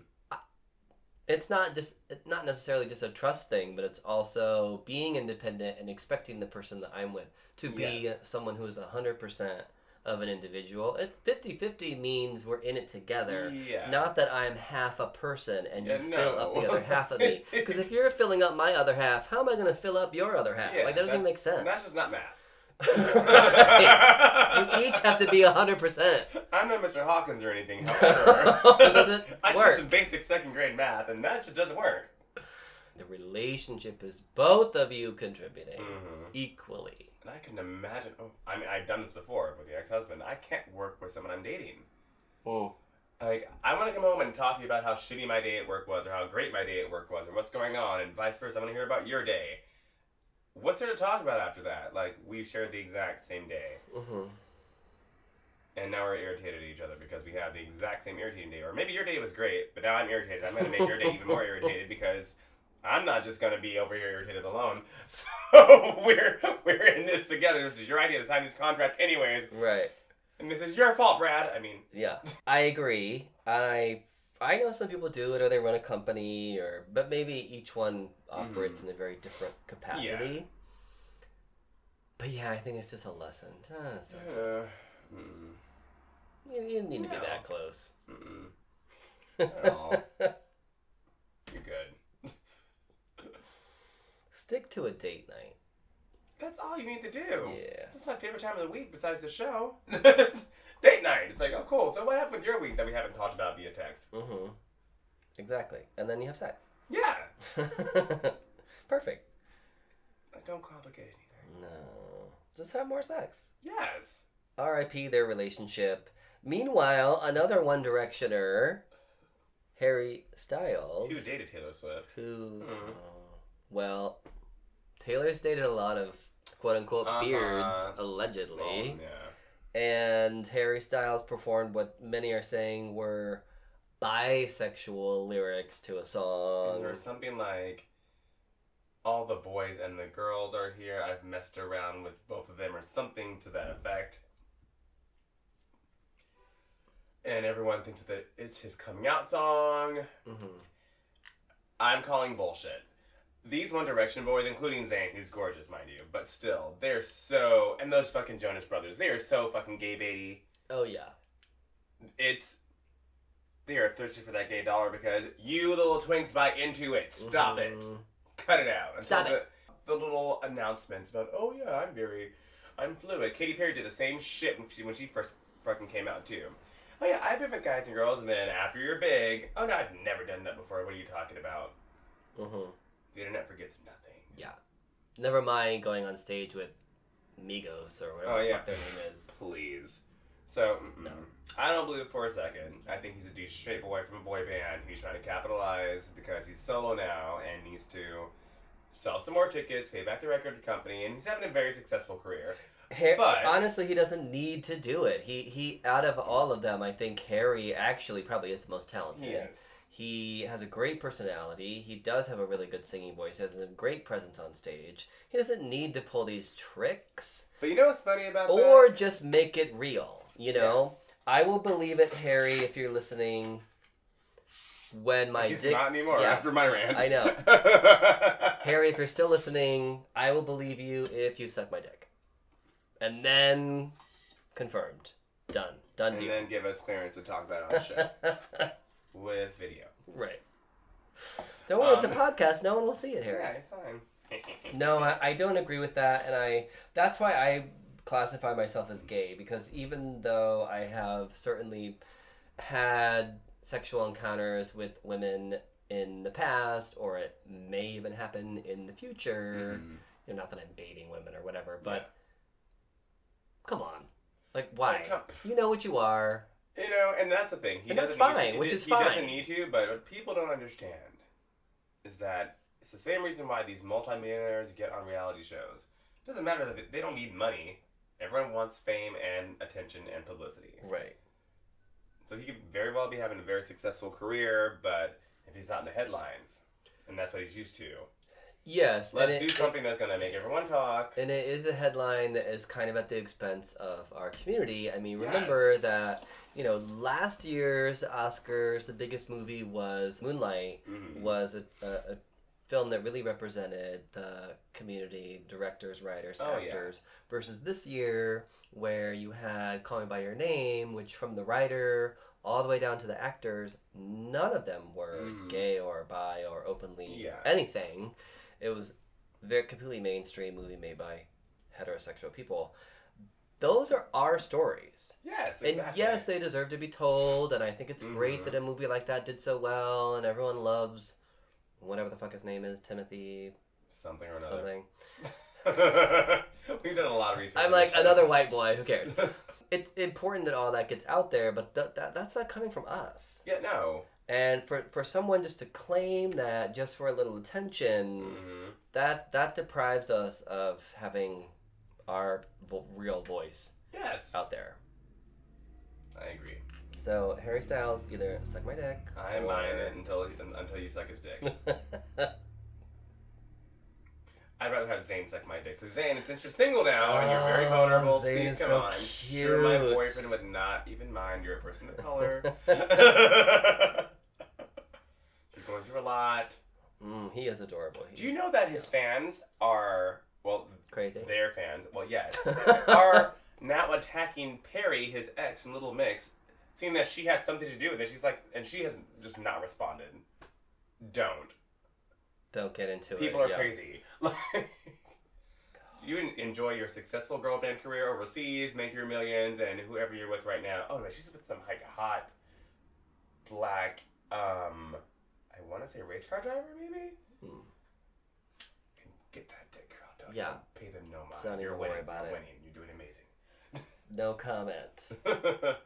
Speaker 1: It's not just it's not necessarily just a trust thing, but it's also being independent and expecting the person that I'm with to be
Speaker 2: Yes.
Speaker 1: someone who is hundred percent of an individual. It 50-50 means we're in it together.
Speaker 2: Yeah.
Speaker 1: Not that I'm half a person and you
Speaker 2: Yeah,
Speaker 1: fill up the other half of me. Because if you're filling up my other half, how am I going to fill up your other half?
Speaker 2: Yeah,
Speaker 1: like that doesn't
Speaker 2: that-
Speaker 1: make sense.
Speaker 2: That's just not math.
Speaker 1: Right. You each have to be hundred percent.
Speaker 2: I'm not Mr. Hawkins or anything. However,
Speaker 1: It doesn't
Speaker 2: I
Speaker 1: work.
Speaker 2: did some basic second grade math, and that just doesn't work.
Speaker 1: The relationship is both of you contributing.
Speaker 2: Mm-hmm.
Speaker 1: equally.
Speaker 2: And I can imagine. Oh, I mean, I've done this before with the ex-husband. I can't work with someone I'm dating.
Speaker 1: Oh.
Speaker 2: Like, I want to come home and talk to you about how shitty my day at work was, or how great my day at work was, or what's going on, and vice versa. I want to hear about your day. What's there to talk about after that? Like, we shared the exact same day,
Speaker 1: hmm
Speaker 2: and now we're irritated at each other because we have the exact same irritating day. Or maybe your day was great, but now I'm irritated. I'm going to make your day even more irritated because I'm not just going to be over here irritated alone. So we're we're in this together. This is your idea to sign this contract, anyways,
Speaker 1: Right.
Speaker 2: and this is your fault, Brad. I mean,
Speaker 1: Yeah, I agree. I I know some people do it, or they run a company, or but maybe each one operates in a very different capacity. Yeah. But yeah, I think it's just a lesson. So
Speaker 2: uh, mm,
Speaker 1: you, you didn't need to be that close.
Speaker 2: mm, not at all. You're good.
Speaker 1: Stick to a date night.
Speaker 2: That's all you need to do.
Speaker 1: Yeah.
Speaker 2: That's my favorite time of the week besides the show. Date night. It's like, oh, cool. So what happened with your week that we haven't talked about via text?
Speaker 1: Mm-hmm. Exactly, and then you have sex.
Speaker 2: Yeah.
Speaker 1: Perfect.
Speaker 2: Don't complicate anything.
Speaker 1: No, just have more sex.
Speaker 2: Yes.
Speaker 1: R.I.P. their relationship. Meanwhile, another One Directioner, Harry Styles,
Speaker 2: Who dated Taylor Swift?
Speaker 1: who,
Speaker 2: Hmm.
Speaker 1: Well, Taylor's dated a lot of quote unquote
Speaker 2: Uh-huh.
Speaker 1: beards, allegedly,
Speaker 2: yeah.
Speaker 1: and Harry Styles performed what many are saying were bisexual lyrics to a song.
Speaker 2: was something like, all the boys and the girls are here. I've messed around with both of them, or something to that effect. And everyone thinks that it's his coming out song.
Speaker 1: hmm
Speaker 2: I'm calling bullshit. These One Direction boys, including Zayn, who's gorgeous, mind you, but still, they're so. And those fucking Jonas Brothers, they are so fucking gay baity.
Speaker 1: Oh yeah.
Speaker 2: It's. They are thirsty for that gay dollar because you little twinks buy into it. Stop it.
Speaker 1: Mhm.
Speaker 2: Cut it out. Until
Speaker 1: Stop
Speaker 2: the,
Speaker 1: it.
Speaker 2: The little announcements about, oh yeah, I'm very. I'm fluid. Katy Perry did the same shit when she, when she first fucking came out, too. Oh yeah, I've been with guys and girls, and then after you're big, oh no, I've never done that before. What are you talking about?
Speaker 1: Mhm.
Speaker 2: The internet forgets nothing.
Speaker 1: Yeah. Never mind going on stage with Migos or whatever
Speaker 2: Oh,
Speaker 1: the
Speaker 2: yeah.
Speaker 1: fuck their name is.
Speaker 2: Please. So.
Speaker 1: No.
Speaker 2: I don't believe it for a second. I think he's a douche straight boy from a boy band who's trying to capitalize because he's solo now and needs to sell some more tickets, pay back the record company, and he's having a very successful career. But-
Speaker 1: honestly, he doesn't need to do it. He he out of all of them, I think Harry actually probably is the most talented.
Speaker 2: He is.
Speaker 1: He has a great personality. He does have a really good singing voice. He has a great presence on stage. He doesn't need to pull these tricks
Speaker 2: But you know what's funny about
Speaker 1: or
Speaker 2: that?
Speaker 1: Or just make it real. You know,
Speaker 2: Yes.
Speaker 1: I will believe it, Harry, if you're listening. When my
Speaker 2: he's
Speaker 1: dick,
Speaker 2: not anymore
Speaker 1: yeah.
Speaker 2: after my rant.
Speaker 1: I know. Harry, if you're still listening, I will believe you if you suck my dick. And then confirmed. Done. Done
Speaker 2: and
Speaker 1: deal.
Speaker 2: then give us clearance to talk about it on the show with video.
Speaker 1: right. Don't worry, it's a
Speaker 2: Um,
Speaker 1: podcast. No one will see it, here.
Speaker 2: Yeah, it's fine.
Speaker 1: No, I, I don't agree with that, and I that's why I classify myself as gay because even though I have certainly had sexual encounters with women in the past, or it may even happen in the future.
Speaker 2: Mhm.
Speaker 1: You know, not that I'm baiting women or whatever, but come on, like why? You know what you are.
Speaker 2: You know, and that's the thing. He
Speaker 1: And that's
Speaker 2: doesn't need
Speaker 1: fine,
Speaker 2: to,
Speaker 1: which
Speaker 2: he-
Speaker 1: is
Speaker 2: he doesn't need to, but what people don't understand is that it's the same reason why these multimillionaires get on reality shows. It doesn't matter that they- they don't need money. Everyone wants fame and attention and publicity.
Speaker 1: Right.
Speaker 2: So he could very well be having a very successful career, but if he's not in the headlines, and that's what he's used to,
Speaker 1: Yes.
Speaker 2: let's do
Speaker 1: it,
Speaker 2: something that's going to make everyone talk.
Speaker 1: And it is a headline that is kind of at the expense of our community. I mean, remember
Speaker 2: Yes.
Speaker 1: that, you know, last year's Oscars, the biggest movie was Moonlight,
Speaker 2: Mhm.
Speaker 1: was a, a, a film that really represented the community, directors, writers,
Speaker 2: Oh, yeah.
Speaker 1: actors, versus this year where you had Call Me By Your Name, which from the writer all the way down to the actors, none of them were
Speaker 2: Mhm.
Speaker 1: gay or bi or openly
Speaker 2: Yeah.
Speaker 1: anything. It was very completely mainstream movie made by heterosexual people. Those are our stories.
Speaker 2: Yes,
Speaker 1: And yes, they deserve to be told, and I think it's great
Speaker 2: Mhm.
Speaker 1: that a movie like that did so well, and everyone loves whatever the fuck his name is, Timothy
Speaker 2: something or another.
Speaker 1: something.
Speaker 2: We've done a lot of research.
Speaker 1: I'm like another white boy. Who cares? it's important that all that gets out there, but th- that that's not coming from us.
Speaker 2: yeah, no.
Speaker 1: And for for someone just to claim that just for a little attention,
Speaker 2: hmm
Speaker 1: that that deprives us of having our vo- real voice
Speaker 2: Yes,
Speaker 1: out there.
Speaker 2: I agree.
Speaker 1: So Harry Styles either suck my dick.
Speaker 2: I
Speaker 1: or...
Speaker 2: mind it until until you suck his dick. I'd rather have Zayn suck my dick. So Zayn, since you're single now and you're very
Speaker 1: Oh,
Speaker 2: vulnerable, please come
Speaker 1: so
Speaker 2: on. I'm sure my boyfriend would not even mind. You're a person of color. going through a lot.
Speaker 1: mm, he is adorable. He's
Speaker 2: Do you know that his fans are well,
Speaker 1: crazy?
Speaker 2: their fans? Well, yes, are now attacking Perrie, his ex from Little Mix, seeing that she had something to do with it. She's like, and she has just not responded. Don't.
Speaker 1: Don't get into
Speaker 2: People
Speaker 1: it.
Speaker 2: People are
Speaker 1: yeah.
Speaker 2: crazy. Like, you enjoy your successful girl band career overseas, make your millions, and whoever you're with right now. Oh no, she's with some like hot black. Um, I want to say race car driver, maybe.
Speaker 1: Hmm.
Speaker 2: Get that dick, girl. Don't
Speaker 1: Yeah.
Speaker 2: pay them no mind.
Speaker 1: Don't
Speaker 2: you're winning.
Speaker 1: about
Speaker 2: you're
Speaker 1: it.
Speaker 2: winning. You're doing amazing.
Speaker 1: No comment.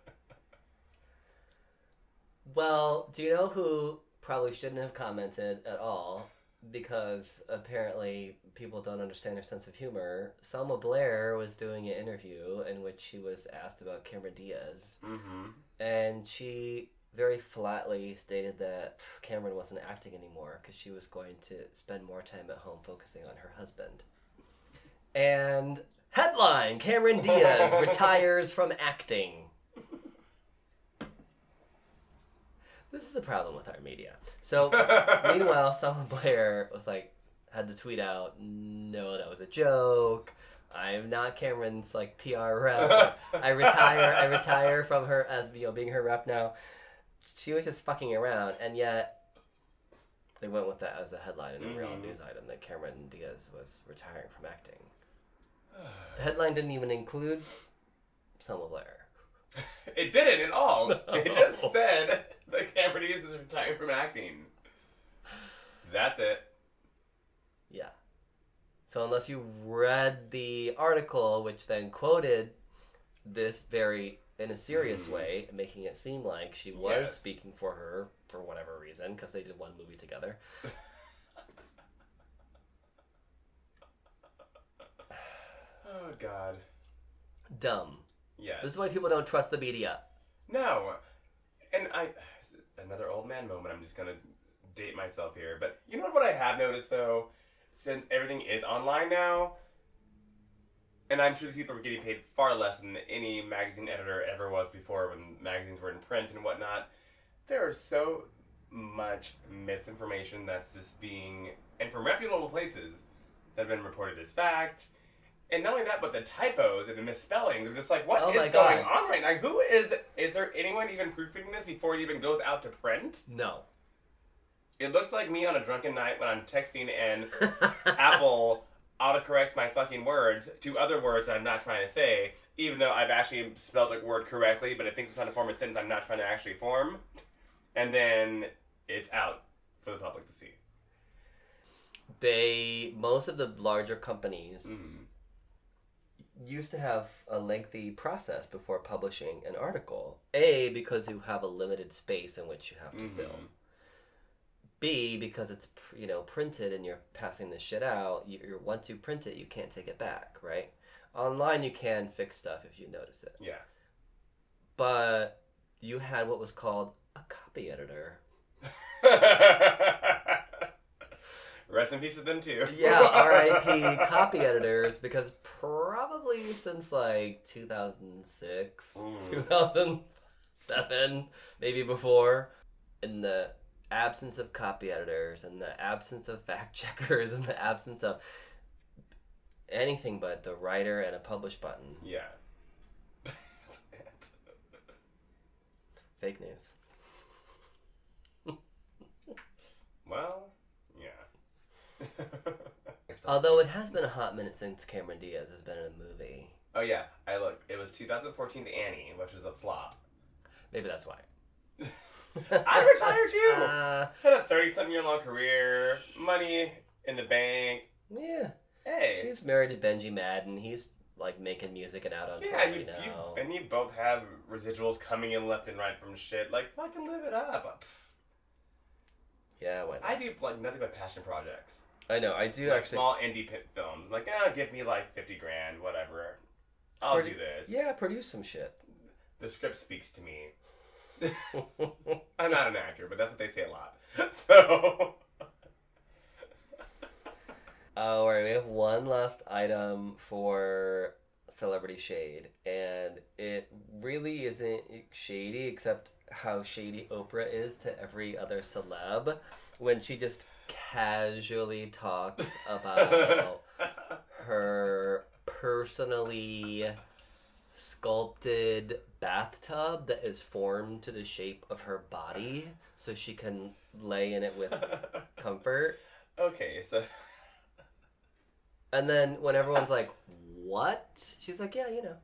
Speaker 1: Well, do you know who probably shouldn't have commented at all? Because apparently people don't understand her sense of humor. Selma Blair was doing an interview in which she was asked about Cameron Diaz,
Speaker 2: mm-hmm.
Speaker 1: and she very flatly stated that Cameron wasn't acting anymore because she was going to spend more time at home focusing on her husband. And headline Cameron Diaz retires from acting. This is the problem with our media. So, meanwhile, Selma Blair was like, had to tweet out, no, that was a joke. I'm not Cameron's like PR rep. I retire. I retire from her as you know being her rep now. She was just fucking around, and yet they went with that as a headline in a real
Speaker 2: Mhm.
Speaker 1: news item that Cameron Diaz was retiring from acting. The headline didn't even include Selma Blair.
Speaker 2: It didn't at all. It just said that Cameron Diaz is retiring from acting. That's it.
Speaker 1: Yeah. So unless you read the article, which then quoted this very in a serious
Speaker 2: Mhm.
Speaker 1: way, making it seem like she was
Speaker 2: Yes.
Speaker 1: speaking for her for whatever reason, because they did one movie together.
Speaker 2: Oh God.
Speaker 1: Dumb.
Speaker 2: Yes.
Speaker 1: This is why people don't trust the media.
Speaker 2: No, and I another old man moment. I'm just gonna date myself here, but you know what I have noticed though, since everything is online now, and I'm sure these people were getting paid far less than any magazine editor ever was before when magazines were in print and whatnot. There is so much misinformation that's just being, and from reputable places, that have been reported as fact. And not only that, but the typos and the misspellings. I'm just like, what
Speaker 1: Oh
Speaker 2: is going on right now? Who is? Is there anyone even proofreading this before it even goes out to print?
Speaker 1: No.
Speaker 2: It looks like me on a drunken night when I'm texting and Apple autocorrects my fucking words to other words that I'm not trying to say, even though I've actually spelled a word correctly, but it thinks I'm trying to form a sentence I'm not trying to actually form. And then it's out for the public to see.
Speaker 1: they most of the larger companies
Speaker 2: Mm.
Speaker 1: used to have a lengthy process before publishing an article. A because you have a limited space in which you have to
Speaker 2: Mhm.
Speaker 1: film. B because it's you know printed and you're passing this shit out. You, you're once you print it, you can't take it back, right? Online you can fix stuff if you notice it,
Speaker 2: Yeah.
Speaker 1: but you had what was called a copy editor.
Speaker 2: Rest in peace to them too.
Speaker 1: Yeah, R.I.P. copy editors because probably since like 2006,
Speaker 2: Mm.
Speaker 1: 2007, maybe before, in the absence of copy editors and the absence of fact checkers and the absence of anything but the writer and a publish button,
Speaker 2: Yeah.
Speaker 1: Fake news.
Speaker 2: well, yeah.
Speaker 1: Although it has been a hot minute since Cameron Diaz has been in a movie.
Speaker 2: oh yeah, I looked. It was 2014's Annie, which was a flop.
Speaker 1: Maybe that's why.
Speaker 2: I retired too.
Speaker 1: Uh,
Speaker 2: Had a 30 something year long career, money in the bank,
Speaker 1: yeah.
Speaker 2: Hey.
Speaker 1: She's married to Benji Madden. He's like making music and out on
Speaker 2: yeah,
Speaker 1: tour
Speaker 2: you,
Speaker 1: right
Speaker 2: you
Speaker 1: now.
Speaker 2: and you both have residuals coming in left and right from shit. Like fucking live it up.
Speaker 1: yeah, why not?
Speaker 2: I do like nothing but passion projects.
Speaker 1: I know. I do
Speaker 2: like
Speaker 1: actually.
Speaker 2: small indie pit films. Like, ah, give me like fifty grand, whatever. I'll
Speaker 1: Pretty-
Speaker 2: do this.
Speaker 1: Yeah, produce some shit.
Speaker 2: The script speaks to me. I'm not an actor, but that's what they say a lot. So
Speaker 1: Oh, all right. We have one last item for Celebrity Shade, and it really isn't shady except how shady Oprah is to every other celeb when she just casually talks about her personally sculpted bathtub that is formed to the shape of her body so she can lay in it with comfort.
Speaker 2: okay, so
Speaker 1: And then when everyone's like, "What?" She's like, "Yeah, you know."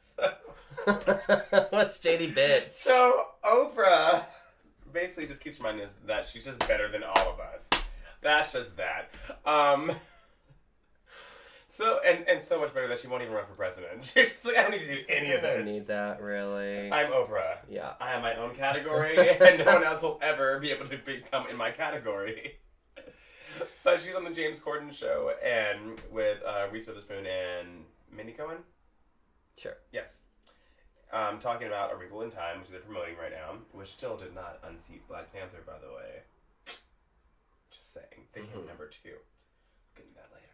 Speaker 2: so,
Speaker 1: what shady bitch.
Speaker 2: so Oprah basically just keeps reminding us that she's just better than all of us. That's just that. Um. So and and so much better that she won't even run for president. She's like I don't need to do any of
Speaker 1: I don't
Speaker 2: this.
Speaker 1: need that really.
Speaker 2: I'm Oprah.
Speaker 1: yeah.
Speaker 2: I have my own category, and no one else will ever be able to become in my category. but she's on the James Corden show, and with uh, Reese Witherspoon and Mindy Kaling.
Speaker 1: Sure.
Speaker 2: Yes. Um, talking about A Wrinkle in Time, which they're promoting right now, which still did not unseat Black Panther, by the way. Just saying. They came
Speaker 1: Mhm.
Speaker 2: number two. We'll get into that later.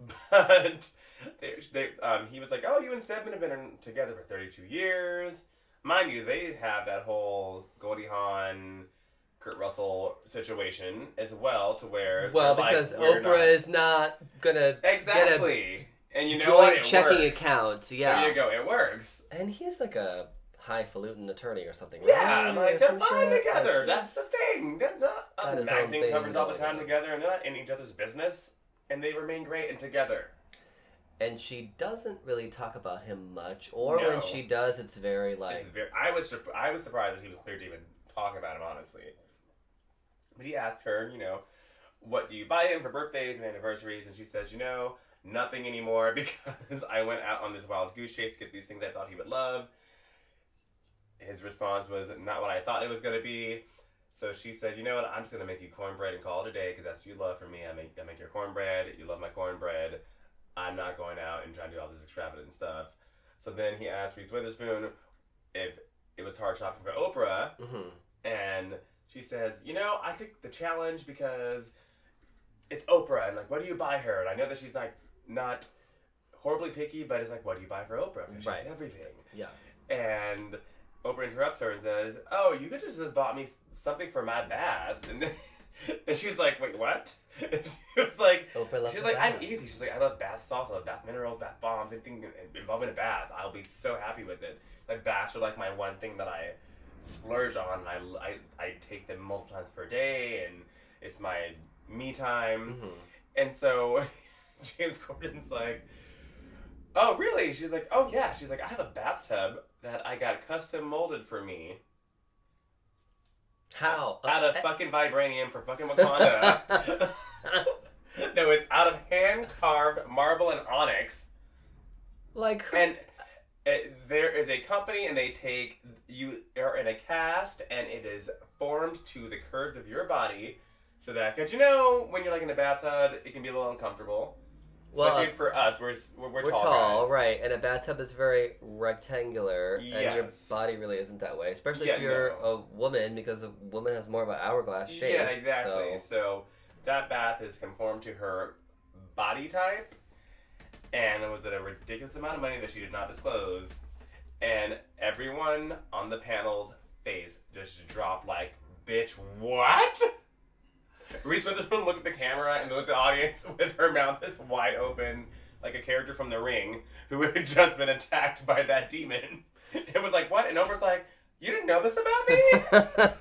Speaker 2: But they, they, um, he was like, oh, you and Stedman have been together for 32 years. Mind you, they have that whole Goldie Hawn, Kurt Russell situation as well, to where.
Speaker 1: Well,
Speaker 2: they're like,
Speaker 1: because Oprah
Speaker 2: not-"
Speaker 1: is not gonna
Speaker 2: Exactly. And you know
Speaker 1: a
Speaker 2: what? It
Speaker 1: checking
Speaker 2: works.
Speaker 1: account. Yeah.
Speaker 2: There you go. It works.
Speaker 1: And he's like a highfalutin attorney or something.
Speaker 2: Yeah,
Speaker 1: right?
Speaker 2: like they're fine
Speaker 1: shit.
Speaker 2: together.
Speaker 1: Like,
Speaker 2: That's the thing. They're not
Speaker 1: got his own
Speaker 2: acting covers all the time together, and they're not in each other's business, and they remain great and together.
Speaker 1: and she doesn't really talk about him much, or
Speaker 2: No.
Speaker 1: when she does, it's very
Speaker 2: It's
Speaker 1: like.
Speaker 2: very, I was surp- I was surprised that he was clear to even talk about him honestly. But he asked her, you know, what do you buy him for birthdays and anniversaries? And she says, you know, nothing anymore because I went out on this wild goose chase to get these things I thought he would love. His response was not what I thought it was going to be. So she said, you know what, I'm just going to make you cornbread and call it a day because that's what you love from me. I make, I make your cornbread. You love my cornbread. I'm not going out and trying to do all this extravagant stuff. So then he asked Reese Witherspoon if it was hard shopping for Oprah.
Speaker 1: Mhm.
Speaker 2: And she says, you know, I took the challenge because it's Oprah, and like, what do you buy her? And I know that she's like not horribly picky, but it's like, what do you buy for Oprah? Because
Speaker 1: Right.
Speaker 2: she's everything.
Speaker 1: Yeah.
Speaker 2: And Oprah interrupts her and says, "Oh, you could just have bought me something for my bath." And, then, and she's like, "Wait, what?" And she was like, "She's like, I'm easy." She's like, "I love bath salts, I love bath minerals, bath bombs, anything involving a bath. I'll be so happy with it. Like baths are like my one thing that I splurge on. And I, I I take them multiple times per day, and it's my me time."
Speaker 1: Mhm.
Speaker 2: And so James Corden's like, Oh, really? She's like, Oh, yeah. She's like, I have a bathtub that I got custom molded for me
Speaker 1: How?
Speaker 2: out of fucking vibranium for fucking Wakanda. that was out of hand carved marble and onyx.
Speaker 1: like,
Speaker 2: And uh, there is a company, and they take you are in a cast, and it is formed to the curves of your body. So that, because you know, when you're like in the bathtub, it can be a little uncomfortable.
Speaker 1: Well,
Speaker 2: Especially uh, for us, we're, we're, we're,
Speaker 1: we're
Speaker 2: tall,
Speaker 1: tall, right? And a bathtub is very rectangular, and your body really isn't that way. Especially
Speaker 2: Yeah,
Speaker 1: if you're
Speaker 2: no.
Speaker 1: a woman, because a woman has more of an hourglass shape.
Speaker 2: Yeah, exactly.
Speaker 1: So,
Speaker 2: So. that bath is conformed to her body type, and it was at a ridiculous amount of money that she did not disclose. And everyone on the panel's face just dropped like, "Bitch, what?" Reese Witherspoon looked at the camera and looked at the audience with her mouth just wide open, like a character from The Ring who had just been attacked by that demon. It was like, "What?" And Oprah's like, "You didn't know this about me?"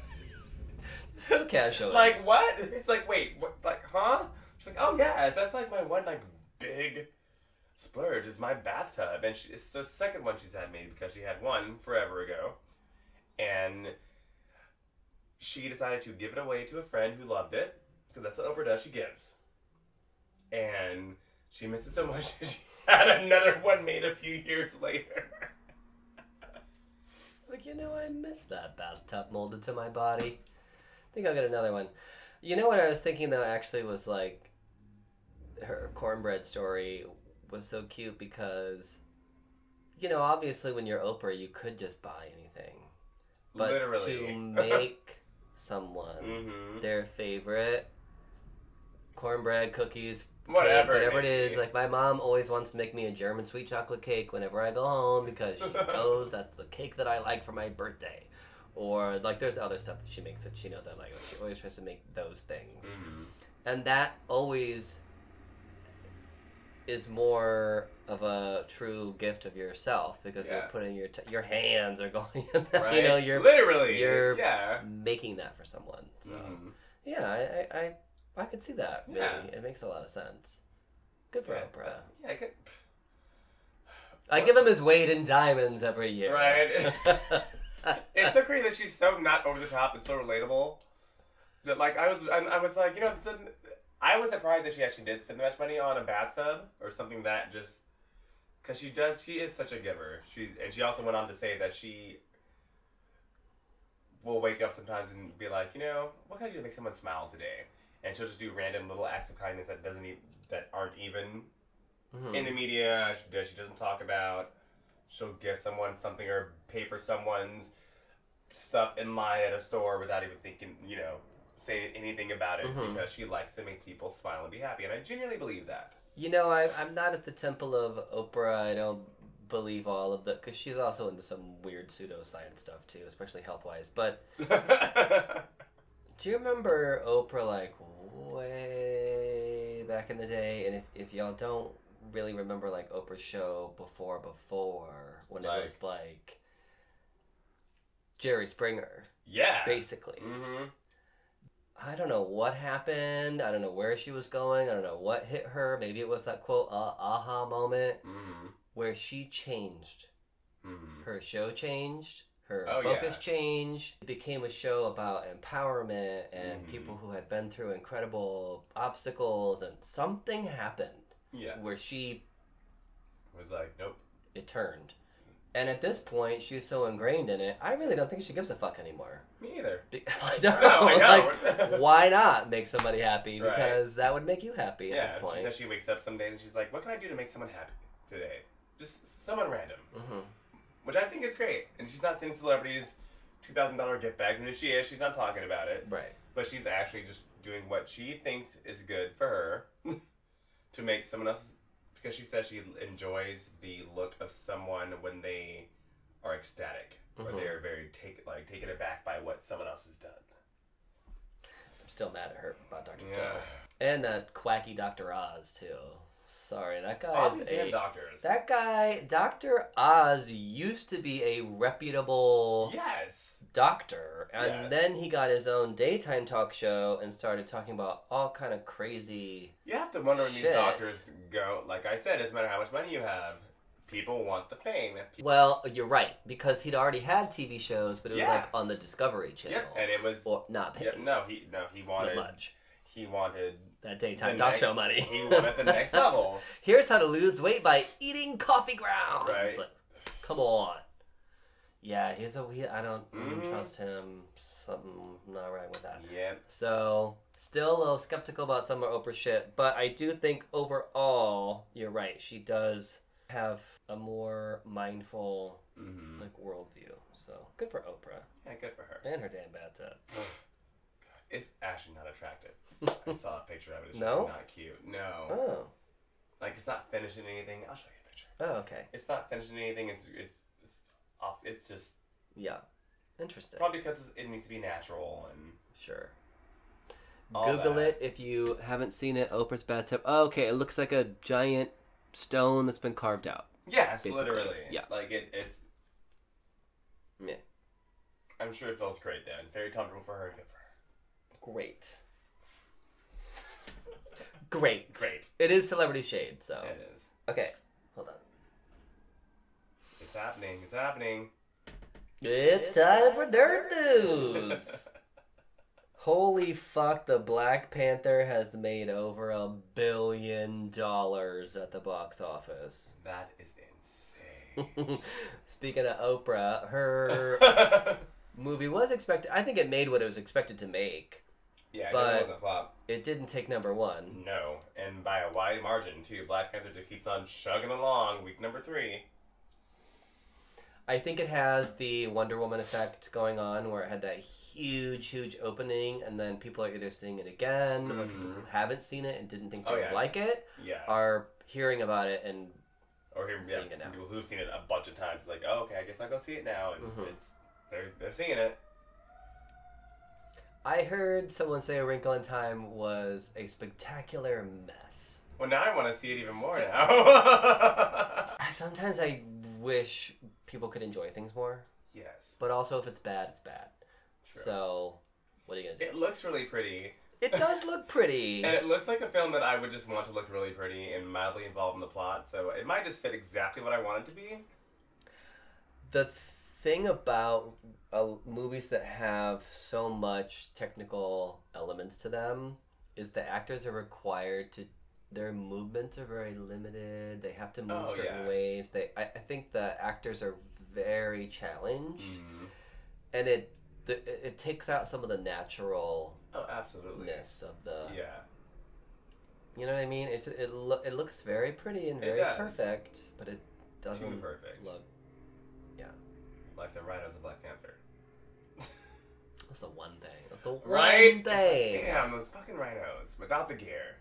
Speaker 1: so casual.
Speaker 2: like what? It's like wait, what? Like huh? She's like, oh yes, that's like my one like big splurge is my bathtub, and she, it's the second one she's had made because she had one forever ago, and she decided to give it away to a friend who loved it, because that's what Oprah does. She gives, and she missed it so much that she had another one made a few years later.
Speaker 1: It's like, you know, I miss that bathtub molded to my body. I think I'll get another one. You know what I was thinking though actually was like her cornbread story was so cute because you know, obviously when you're Oprah you could just buy anything. But
Speaker 2: Literally.
Speaker 1: to make someone
Speaker 2: hmm
Speaker 1: their favorite cornbread, cookies,
Speaker 2: Whatever
Speaker 1: cake, whatever it
Speaker 2: may
Speaker 1: is. Like my mom always wants to make me a German sweet chocolate cake whenever I go home because she knows that's the cake that I like for my birthday. Or like there's other stuff that she makes that she knows I like. She always tries to make those things,
Speaker 2: Mhm.
Speaker 1: and that always is more of a true gift of yourself because you're putting your t- your hands are going.
Speaker 2: Right?
Speaker 1: You know, you're
Speaker 2: literally.
Speaker 1: you're
Speaker 2: yeah.
Speaker 1: making that for someone. So.
Speaker 2: Mhm.
Speaker 1: Yeah, I, I, I, could see that. Really.
Speaker 2: Yeah.
Speaker 1: It makes a lot of sense. Good for
Speaker 2: Yeah,
Speaker 1: Oprah.
Speaker 2: Yeah, good.
Speaker 1: I give him his weight in diamonds every year.
Speaker 2: Right. It's so crazy that she's so not over the top and so relatable. That like I was, I, I was like, you know, I was surprised that she actually did spend that much money on a bathtub or something that just because she does. She is such a giver. She and she also went on to say that she will wake up sometimes and be like, you know, what can I do to make someone smile today? And she'll just do random little acts of kindness that doesn't even that aren't even
Speaker 1: Mhm.
Speaker 2: in the media she does she doesn't talk about she'll give someone something or pay for someone's stuff in line at a store without even thinking you know say anything about it
Speaker 1: Mhm.
Speaker 2: because she likes to make people smile and be happy and i genuinely believe that
Speaker 1: You know, I, I'm not at the temple of Oprah. I don't believe all of the because she's also into some weird pseudoscience stuff too, especially health wise. But do you remember Oprah like way back in the day? And if, if y'all don't really remember like Oprah's show before before when it was like Jerry Springer,
Speaker 2: yeah
Speaker 1: basically.
Speaker 2: hmm
Speaker 1: I don't know what happened. I don't know where she was going. I don't know what hit her. Maybe it was that quote uh, aha moment
Speaker 2: hmm
Speaker 1: where she changed.
Speaker 2: hmm
Speaker 1: Her show changed. Her
Speaker 2: Oh,
Speaker 1: focus
Speaker 2: yeah.
Speaker 1: changed. It became a show about empowerment and
Speaker 2: Mhm.
Speaker 1: people who had been through incredible obstacles. And something happened
Speaker 2: yeah
Speaker 1: where she
Speaker 2: was like nope
Speaker 1: it turned. And at this point, she's so ingrained in it. I really don't think she gives a fuck anymore.
Speaker 2: me either
Speaker 1: Be- I don't
Speaker 2: No, I know.
Speaker 1: Like, why not make somebody happy?
Speaker 2: Right.
Speaker 1: Because that would make you happy at
Speaker 2: yeah
Speaker 1: this
Speaker 2: she
Speaker 1: point.
Speaker 2: says she wakes up some days and she's like what can i do to make someone happy today just someone random
Speaker 1: hmm
Speaker 2: which I think is great. And she's not sending celebrities two thousand dollar gift bags, and if she is, she's not talking about it.
Speaker 1: Right.
Speaker 2: But she's actually just doing what she thinks is good for her to make someone else. Because she says she enjoys the look of someone when they are ecstatic or
Speaker 1: Mhm.
Speaker 2: they are very take like taken aback by what someone else has done.
Speaker 1: I'm still mad at her about Dr.
Speaker 2: Yeah.
Speaker 1: And that quacky Dr. Oz, too. Sorry, that guy is a...
Speaker 2: doctors.
Speaker 1: That guy, Dr. Oz, used to be a reputable
Speaker 2: yes,
Speaker 1: doctor, and
Speaker 2: Yes.
Speaker 1: then he got his own daytime talk show and started talking about all kind of crazy.
Speaker 2: you have to wonder when
Speaker 1: Shit.
Speaker 2: these doctors go. Like I said, it doesn't matter how much money you have. People want the fame. People
Speaker 1: Well, you're right because he'd already had TV shows, but it was
Speaker 2: Yeah.
Speaker 1: like on the Discovery Channel,
Speaker 2: Yep, and it was
Speaker 1: not
Speaker 2: Yeah,
Speaker 1: paying
Speaker 2: no, he no, he wanted
Speaker 1: much.
Speaker 2: he wanted
Speaker 1: That
Speaker 2: the
Speaker 1: daytime talk
Speaker 2: next,
Speaker 1: show money.
Speaker 2: he wanted the next level.
Speaker 1: Here's how to lose weight by eating coffee grounds.
Speaker 2: Right.
Speaker 1: Like, come on. Yeah, he's a. He, I don't mm, trust him. Something not right with that.
Speaker 2: Yeah,
Speaker 1: So, still a little skeptical about some of Oprah's shit, but I do think overall, you're right. She does have a more mindful
Speaker 2: mm-hmm.
Speaker 1: like worldview. So good for Oprah
Speaker 2: yeah, good for her.
Speaker 1: and her damn bad bathtub.
Speaker 2: It's actually not attractive. I saw a picture of it. It's
Speaker 1: No?
Speaker 2: not cute. No,
Speaker 1: Oh,
Speaker 2: like it's not finished in anything. I'll show you a picture.
Speaker 1: oh, okay,
Speaker 2: It's not finished in anything. It's it's it's off. It's just
Speaker 1: yeah, interesting.
Speaker 2: probably because it needs to be natural and
Speaker 1: Sure. Google
Speaker 2: that.
Speaker 1: it if you haven't seen it. Oprah's bathtub. Oh, okay, it looks like a giant stone that's been carved out.
Speaker 2: yes,
Speaker 1: Basically,
Speaker 2: literally.
Speaker 1: yeah.
Speaker 2: like it. It's.
Speaker 1: Yeah.
Speaker 2: I'm sure it feels great then. Very comfortable for her and good for her.
Speaker 1: Great. Great.
Speaker 2: Great.
Speaker 1: It is Celebrity Shade, so.
Speaker 2: It is.
Speaker 1: Okay, hold on.
Speaker 2: It's happening. It's happening.
Speaker 1: It's time for nerd news. Holy fuck, the Black Panther has made over a billion dollars at the box office.
Speaker 2: That is insane.
Speaker 1: Speaking of Oprah, her movie was expected. I think it made what it was expected to make.
Speaker 2: Yeah,
Speaker 1: But-
Speaker 2: it wasn't flop.
Speaker 1: It didn't take number one.
Speaker 2: No, and by a wide margin too. Black Panther just keeps on chugging along. Week number three.
Speaker 1: I think it has the Wonder Woman effect going on, where it had that huge, huge opening, and then people are either seeing it again, or people who
Speaker 2: Mhm.
Speaker 1: haven't seen it and didn't think they
Speaker 2: Oh,
Speaker 1: would like it,
Speaker 2: Yeah.
Speaker 1: are hearing about it and
Speaker 2: or him, yeah,
Speaker 1: it now.
Speaker 2: people who've seen it a bunch of times, like, oh, okay, I guess I'll go see it now, and
Speaker 1: Mhm.
Speaker 2: it's they're they're seeing it.
Speaker 1: I heard someone say A Wrinkle in Time was a spectacular mess.
Speaker 2: Well, now I want to see it even more now.
Speaker 1: Sometimes I wish people could enjoy things more,
Speaker 2: yes.
Speaker 1: but also if it's bad, it's bad.
Speaker 2: True.
Speaker 1: So, what are you gonna do?
Speaker 2: It looks really pretty,
Speaker 1: It does look pretty.
Speaker 2: and it looks like a film that I would just want to look really pretty and mildly involved in the plot. So it might just fit exactly what I want it to be.
Speaker 1: the thing about uh, movies that have so much technical elements to them is the actors are required to their movements are very limited they have to move
Speaker 2: Oh,
Speaker 1: certain
Speaker 2: yeah.
Speaker 1: ways they I, I think the actors are very challenged
Speaker 2: Mm.
Speaker 1: and it the, it it takes out some of the natural
Speaker 2: Oh, absolutely.
Speaker 1: of the
Speaker 2: Yeah.
Speaker 1: you know what i mean it's it, lo- it looks very pretty and very perfect but it doesn't
Speaker 2: Too perfect.
Speaker 1: look
Speaker 2: Like the rhinos of Black Panther.
Speaker 1: that's the one thing that's the one
Speaker 2: Right? Like,
Speaker 1: thing
Speaker 2: damn, those fucking rhinos without the gear.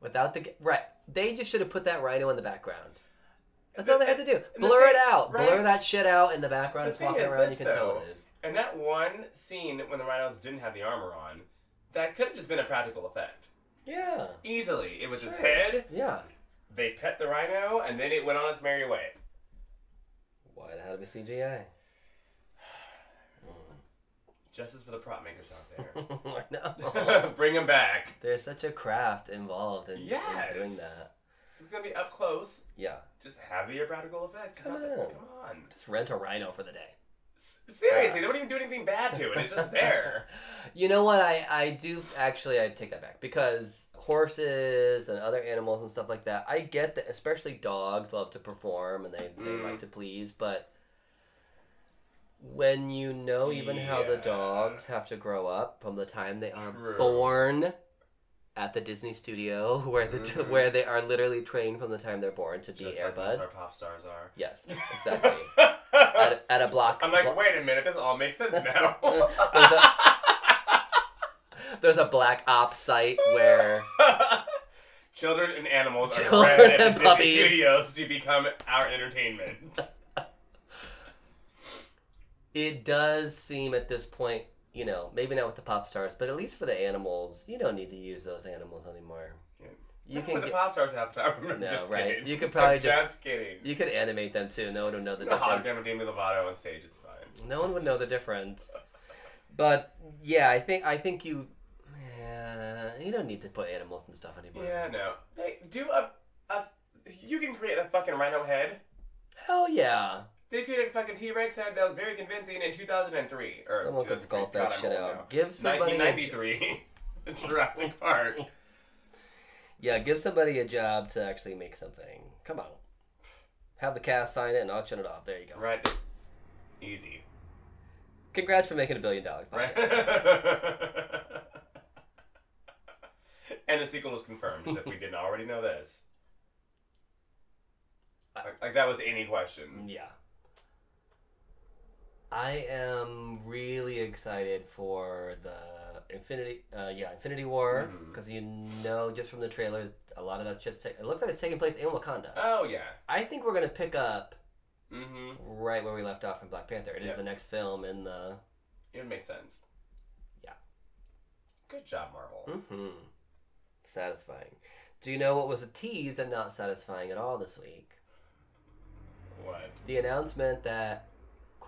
Speaker 1: Without the right, they just should have put that rhino in the background. That's
Speaker 2: The-
Speaker 1: all they had to do.
Speaker 2: the
Speaker 1: Blur it out.
Speaker 2: right.
Speaker 1: Blur that shit out in the background.
Speaker 2: The
Speaker 1: It's walking around. you can tell
Speaker 2: though.
Speaker 1: what it is.
Speaker 2: And that one scene when the rhinos didn't have the armor on, that could have just been a practical effect.
Speaker 1: Yeah.
Speaker 2: Easily. It was its head,
Speaker 1: Yeah.
Speaker 2: they pet the rhino, and then it went on its merry way.
Speaker 1: Why it had to be CGI?
Speaker 2: Justice for the prop makers out
Speaker 1: I know.
Speaker 2: there. Bring them back.
Speaker 1: There's such a craft involved in, in doing that.
Speaker 2: So it's gonna be up close.
Speaker 1: Yeah.
Speaker 2: Just have your practical effects.
Speaker 1: Come on.
Speaker 2: Come on.
Speaker 1: Just rent a rhino for the day.
Speaker 2: Seriously, they don't even do anything bad to it. It's just there.
Speaker 1: you know what? I, I do actually I take that back because horses and other animals and stuff like that. I get that, especially dogs love to perform and they, they
Speaker 2: Mm.
Speaker 1: like to please, but when you know even how the dogs have to grow up from the time they are
Speaker 2: True.
Speaker 1: born at the Disney studio, where the
Speaker 2: Mhm.
Speaker 1: where they are literally trained from the time they're born to be
Speaker 2: Just like most
Speaker 1: Air
Speaker 2: Bud. our pop stars are.
Speaker 1: Yes, exactly. at, a, at a block.
Speaker 2: I'm like,
Speaker 1: blo-
Speaker 2: wait a minute, this all makes sense now.
Speaker 1: there's, a, there's a black op site where
Speaker 2: Children and animals are
Speaker 1: Children
Speaker 2: bred at the Disney. Studios to become our entertainment.
Speaker 1: It does seem at this point, you know, maybe not with the pop stars, but at least for the animals, you don't need to use those animals anymore.
Speaker 2: Yeah.
Speaker 1: You can
Speaker 2: the
Speaker 1: get,
Speaker 2: pop stars have time. I'm
Speaker 1: No,
Speaker 2: just
Speaker 1: right.
Speaker 2: kidding.
Speaker 1: You could probably
Speaker 2: I'm
Speaker 1: just-
Speaker 2: kidding.
Speaker 1: you could animate them too. No one would know the
Speaker 2: the
Speaker 1: difference.
Speaker 2: Demi Lovato on stage is fine.
Speaker 1: No one would know the difference. But yeah, I think I think you, yeah, you don't need to put animals and stuff anymore.
Speaker 2: Yeah, no. Hey, do a, a. You can create a fucking rhino head.
Speaker 1: Hell yeah.
Speaker 2: They created a fucking T Rex head that was very convincing in 2003. Or
Speaker 1: Someone could sculpt that shit out.
Speaker 2: now.
Speaker 1: Give somebody a j-
Speaker 2: 1993. Jurassic Park.
Speaker 1: Yeah, give somebody a job to actually make something. Come on. Have the cast sign it and auction it off. There you go.
Speaker 2: Right. Easy.
Speaker 1: Congrats for making a billion dollars.
Speaker 2: Right. and the sequel was confirmed, as if we didn't already know this. Like, like that was any question.
Speaker 1: Yeah. I am really excited for the Infinity, uh, yeah, Infinity War, because you know just from the trailer, a lot of that shit's. Ta- it looks like it's taking place in Wakanda.
Speaker 2: Oh yeah.
Speaker 1: I think we're gonna pick up
Speaker 2: Mm-hmm.
Speaker 1: right where we left off in Black Panther. It is
Speaker 2: Yeah.
Speaker 1: the next film in the.
Speaker 2: It would make sense.
Speaker 1: Yeah.
Speaker 2: Good job, Marvel.
Speaker 1: hmm Satisfying. Do you know what was a tease and not satisfying at all this week?
Speaker 2: What?
Speaker 1: the announcement that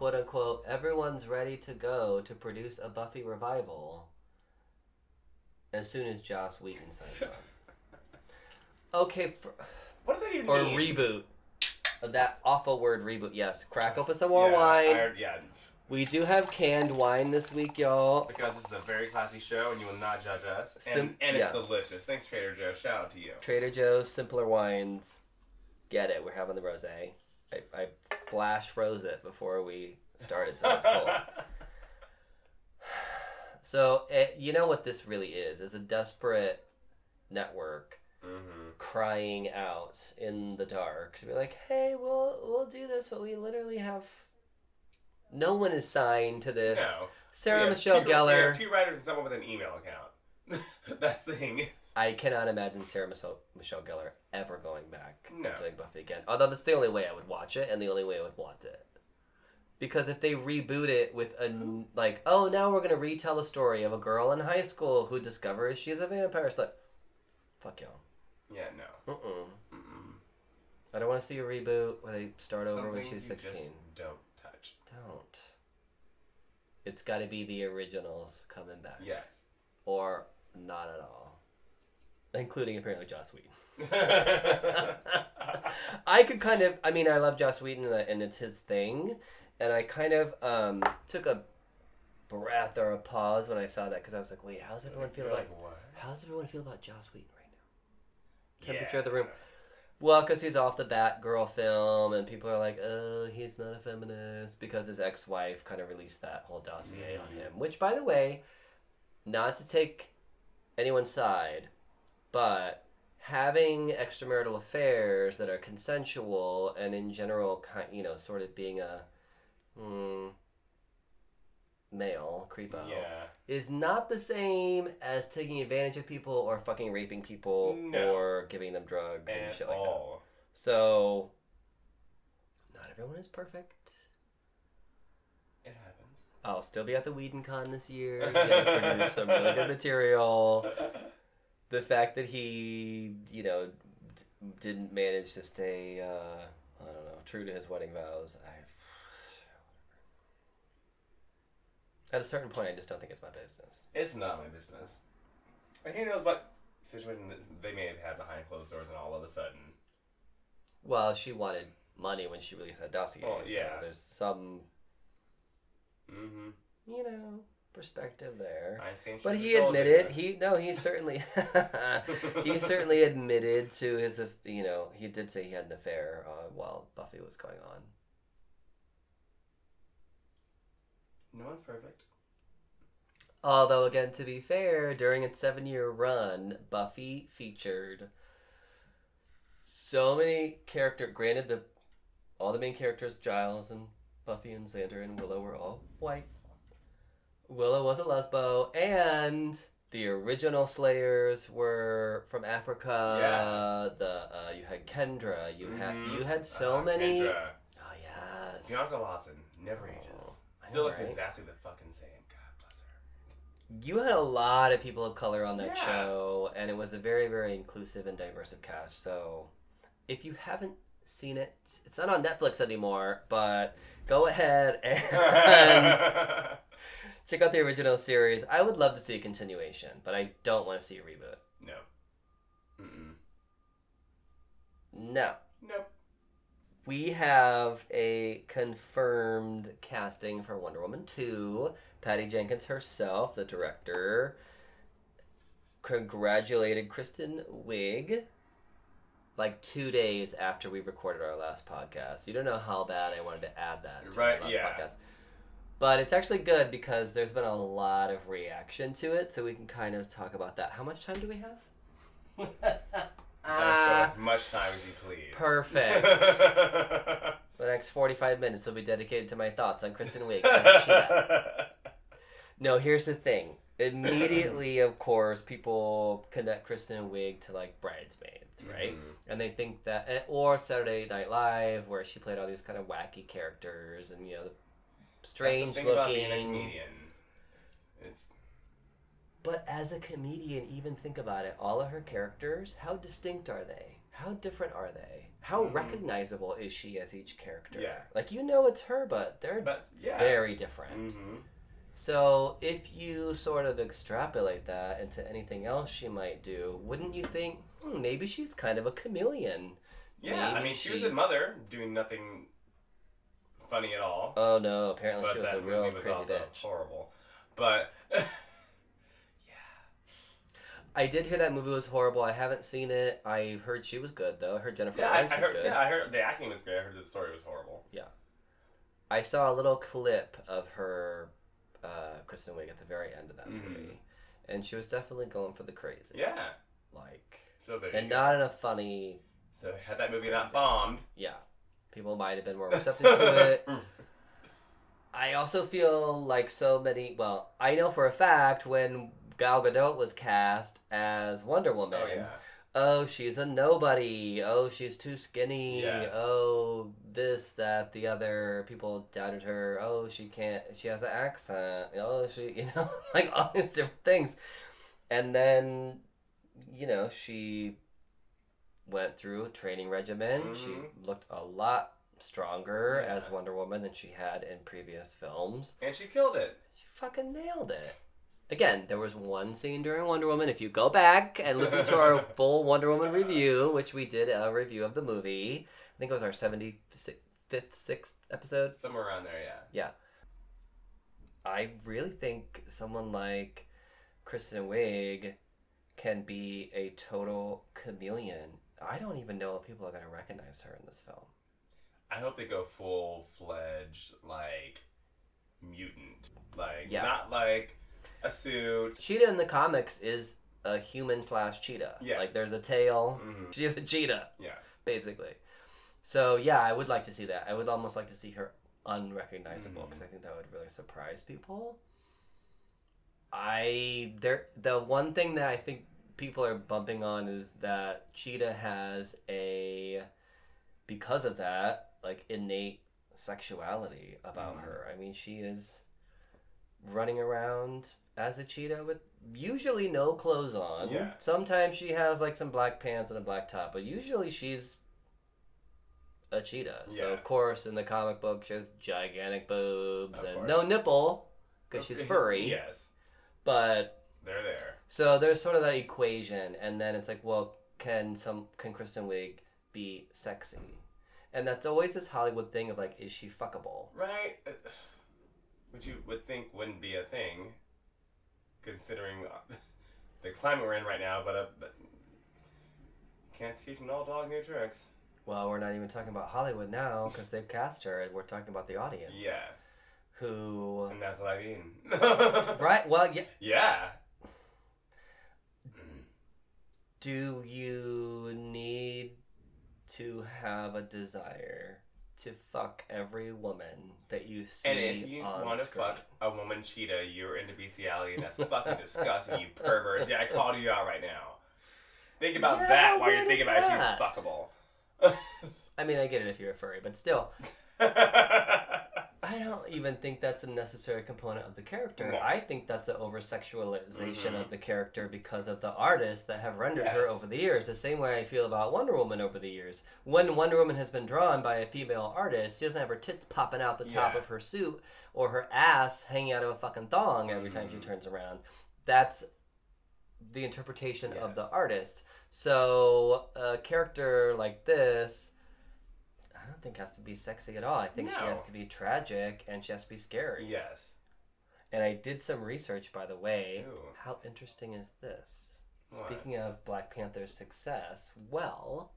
Speaker 1: quote unquote everyone's ready to go to produce a Buffy revival as soon as Joss Whedon signs on. Okay, for,
Speaker 2: What does that even
Speaker 1: or
Speaker 2: mean?
Speaker 1: reboot. That awful word reboot. Yes, crack open some more
Speaker 2: yeah,
Speaker 1: wine.
Speaker 2: I- yeah.
Speaker 1: We do have canned wine this week, y'all.
Speaker 2: Because this is a very classy show and you will not judge us. And,
Speaker 1: Sim-
Speaker 2: and it's
Speaker 1: yeah.
Speaker 2: delicious. Thanks, Trader Joe. Shout out to you.
Speaker 1: Trader Joe's Simpler Wines. Get it. We're having the rosé. I, I flash froze it before we started, so it's cool. So it, you know what this really is? It's a desperate network
Speaker 2: mm-hmm.
Speaker 1: crying out in the dark to be like, "Hey, we'll we'll do this, but we literally have no one is signed to this."
Speaker 2: No.
Speaker 1: Sarah
Speaker 2: We
Speaker 1: Michelle
Speaker 2: two, we
Speaker 1: Gellar.
Speaker 2: have two writers and someone with an email account. That's the thing.
Speaker 1: I cannot imagine Sarah Michelle, Michelle Gellar ever going back
Speaker 2: No.
Speaker 1: and doing Buffy again. Although that's the only way I would watch it and the only way I would want it. Because if they reboot it with a like, oh, now we're gonna retell the story of a girl in high school who discovers she's a vampire, it's like, fuck y'all.
Speaker 2: Yeah, no.
Speaker 1: Mm-mm.
Speaker 2: Mm-mm.
Speaker 1: I don't want to see a reboot where they start over when she's sixteen.
Speaker 2: don't touch.
Speaker 1: Don't. It's got to be the originals coming back,
Speaker 2: Yes.
Speaker 1: or not at all, including apparently Joss Whedon. I could kind of, I mean, I love Joss Whedon and, I- and it's his thing, and I kind of um, took a breath or a pause when I saw that because I was like, wait, how's everyone feel about
Speaker 2: like,
Speaker 1: how's everyone feel about Joss Whedon right now? Temperature of the room. Well, because he's off the Batgirl film, and people are like, "Oh, he's not a feminist," because his ex-wife kind of released that whole dossier on
Speaker 2: Mhm.
Speaker 1: him. Which, by the way, not to take anyone's side, but having extramarital affairs that are consensual and in general, kind you know, sort of being a hmm, male creepo
Speaker 2: Yeah.
Speaker 1: is not the same as taking advantage of people or fucking raping people
Speaker 2: No.
Speaker 1: or giving them drugs and shit like that. So, not everyone is perfect.
Speaker 2: It happens.
Speaker 1: I'll still be at the Whedon Con this year. He has produced some really good material. The fact that he, you know, d- didn't manage to stay, uh, I don't know, true to his wedding vows. I, at a certain point, I just don't think it's my business.
Speaker 2: It's not my business. And who knows what situation that they may have had behind closed doors, and all of a sudden,
Speaker 1: Well, she wanted money when she released that dossier.
Speaker 2: Oh,
Speaker 1: so
Speaker 2: yeah.
Speaker 1: there's some,
Speaker 2: mm-hmm.
Speaker 1: you know, perspective there. But he admitted he no he certainly he certainly admitted to his you know he did say he had an affair uh, while Buffy was going on.
Speaker 2: No one's perfect.
Speaker 1: Although again, to be fair, during its seven year run, Buffy featured so many character. Granted, the all the main characters, Giles and Buffy and Xander and Willow, were all white. Willow was a lesbo, and the original Slayers were from Africa.
Speaker 2: Yeah.
Speaker 1: The uh, you had Kendra. You had
Speaker 2: Mhm.
Speaker 1: you had so
Speaker 2: Uh,
Speaker 1: many.
Speaker 2: Kendra.
Speaker 1: Oh yes.
Speaker 2: Bianca Lawson never ages.
Speaker 1: Oh,
Speaker 2: Still
Speaker 1: know,
Speaker 2: looks
Speaker 1: right?
Speaker 2: exactly the fucking same. God bless her.
Speaker 1: You had a lot of people of color on that
Speaker 2: Yeah.
Speaker 1: show, and it was a very, very inclusive and diverse cast. So, if you haven't seen it, it's not on Netflix anymore, but go ahead and check out the original series. I would love to see a continuation, but I don't want to see a reboot.
Speaker 2: no. Mm-mm.
Speaker 1: No.
Speaker 2: Nope.
Speaker 1: We have a confirmed casting for Wonder Woman 2. Patty Jenkins herself, the director, congratulated Kristen Wiig like two days after we recorded our last podcast. You don't know how bad I wanted to add that to
Speaker 2: Right,
Speaker 1: our last
Speaker 2: yeah.
Speaker 1: podcast. But it's actually good because there's been a lot of reaction to it, so we can kind of talk about that. How much time do we have?
Speaker 2: So show as much time as you please.
Speaker 1: Perfect. The next 45 minutes will be dedicated to my thoughts on Kristen Wiig. No, here's the thing. Immediately, of course, people connect Kristen Wiig to like Bridesmaids, right?
Speaker 2: Mhm.
Speaker 1: And they think that, eh, or Saturday Night Live, where she played all these kind of wacky characters and you know, the
Speaker 2: That's the
Speaker 1: strange
Speaker 2: thing about being a
Speaker 1: looking.
Speaker 2: comedian. It's
Speaker 1: But as a comedian, even think about it. All of her characters, how distinct are they? How different are they? How
Speaker 2: Mhm.
Speaker 1: recognizable is she as each character?
Speaker 2: Yeah.
Speaker 1: Like you know it's her, but they're
Speaker 2: but yeah.
Speaker 1: very different.
Speaker 2: hmm
Speaker 1: So if you sort of extrapolate that into anything else she might do, wouldn't you think hmm, maybe she's kind of a chameleon?
Speaker 2: Yeah, I mean, she, was a mother doing nothing funny at all.
Speaker 1: Oh no! Apparently
Speaker 2: but
Speaker 1: she was
Speaker 2: that
Speaker 1: a real
Speaker 2: movie was
Speaker 1: crazy
Speaker 2: also
Speaker 1: bitch.
Speaker 2: horrible. But yeah.
Speaker 1: I did hear that movie was horrible. I haven't seen it. I heard she was good though. I heard Jennifer
Speaker 2: yeah, I,
Speaker 1: Lawrence
Speaker 2: I
Speaker 1: was
Speaker 2: heard.
Speaker 1: good.
Speaker 2: Yeah, I heard the acting was great. I heard the story was horrible.
Speaker 1: Yeah, I saw a little clip of her, uh, Kristen Wiig at the very end of that
Speaker 2: Mhm.
Speaker 1: movie, and she was definitely going for the crazy.
Speaker 2: Yeah.
Speaker 1: Like,
Speaker 2: So there
Speaker 1: and
Speaker 2: go.
Speaker 1: not in a funny.
Speaker 2: So had that movie not bombed,
Speaker 1: Yeah, people might have been more receptive to it. I also feel like so many. Well, I know for a fact when Gal Gadot was cast as Wonder oh, Woman.
Speaker 2: Oh yeah.
Speaker 1: oh, she's a nobody. Oh, she's too skinny.
Speaker 2: Yes.
Speaker 1: Oh, this, that, the other. People doubted her. Oh, she can't, she has an accent. Oh, she, you know, like all these different things. And then, you know, she went through a training regimen. She
Speaker 2: Mhm.
Speaker 1: looked a lot stronger
Speaker 2: Yeah.
Speaker 1: as Wonder Woman than she had in previous films.
Speaker 2: And she killed it.
Speaker 1: She fucking nailed it. Again, there was one scene during Wonder Woman. If you go back and listen to our full Wonder Woman review, which we did a review of the movie, I think it was our 75th, 6th episode.
Speaker 2: Somewhere around there, yeah. yeah.
Speaker 1: I really think someone like Kristen Wiig can be a total chameleon. I don't even know if people are going to recognize her in this film.
Speaker 2: I hope they go full fledged like mutant. Like
Speaker 1: Yeah.
Speaker 2: not like a suit.
Speaker 1: Cheetah in the comics is a human slash cheetah.
Speaker 2: Yeah.
Speaker 1: Like there's a tail.
Speaker 2: Mhm.
Speaker 1: She's a cheetah.
Speaker 2: Yes.
Speaker 1: basically. So yeah, I would like to see that. I would almost like to see her unrecognizable
Speaker 2: Mm.
Speaker 1: because I think that would really surprise people. I there the one thing that I think people are bumping on is that Cheetah has a because of that like innate sexuality about
Speaker 2: Mm.
Speaker 1: her. I mean, she is running around as a cheetah with usually no clothes on.
Speaker 2: Yeah.
Speaker 1: Sometimes she has like some black pants and a black top, but usually she's a cheetah.
Speaker 2: Yeah.
Speaker 1: So of course in the comic book she has gigantic boobs
Speaker 2: Of
Speaker 1: and
Speaker 2: course.
Speaker 1: no nipple because she's furry.
Speaker 2: yes.
Speaker 1: But
Speaker 2: They're there.
Speaker 1: So there's sort of that equation, and then it's like, well, can some can Kristen Wiig be sexy? And that's always this Hollywood thing of like, is she fuckable?
Speaker 2: Right? Uh, Which you would think wouldn't be a thing, considering the climate we're in right now. But, uh, but can't teach an old dog new tricks.
Speaker 1: Well, we're not even talking about Hollywood now because they've cast her. We're talking about the audience.
Speaker 2: Yeah,
Speaker 1: Who?
Speaker 2: and that's what I mean.
Speaker 1: Right. Well, yeah.
Speaker 2: Yeah.
Speaker 1: Do you need to have a desire to fuck every woman that you see
Speaker 2: And if you want to fuck a woman cheetah, you're into bestiality, and that's fucking disgusting, you perverts. Yeah, I called you out right now. Think about
Speaker 1: Yeah,
Speaker 2: that while you're thinking
Speaker 1: is
Speaker 2: about
Speaker 1: that?
Speaker 2: she's fuckable.
Speaker 1: I mean, I get it if you're a furry, but still, I don't even think that's a necessary component of the character.
Speaker 2: No.
Speaker 1: I think that's an over sexualization
Speaker 2: Mhm.
Speaker 1: of the character because of the artists that have rendered her over the years. The same way I feel about Wonder Woman over the years. When Wonder Woman has been drawn by a female artist, she doesn't have her tits popping out the top
Speaker 2: Yeah.
Speaker 1: of her suit or her ass hanging out of a fucking thong every time she
Speaker 2: Mhm.
Speaker 1: turns around. That's the interpretation of the artist. So a character like this. Think has to be sexy at all. I think she has to be tragic and she has to be scary.
Speaker 2: yes.
Speaker 1: And I did some research, by the way.
Speaker 2: Ooh.
Speaker 1: How interesting is this?
Speaker 2: What?
Speaker 1: Speaking of Black Panther's success, well,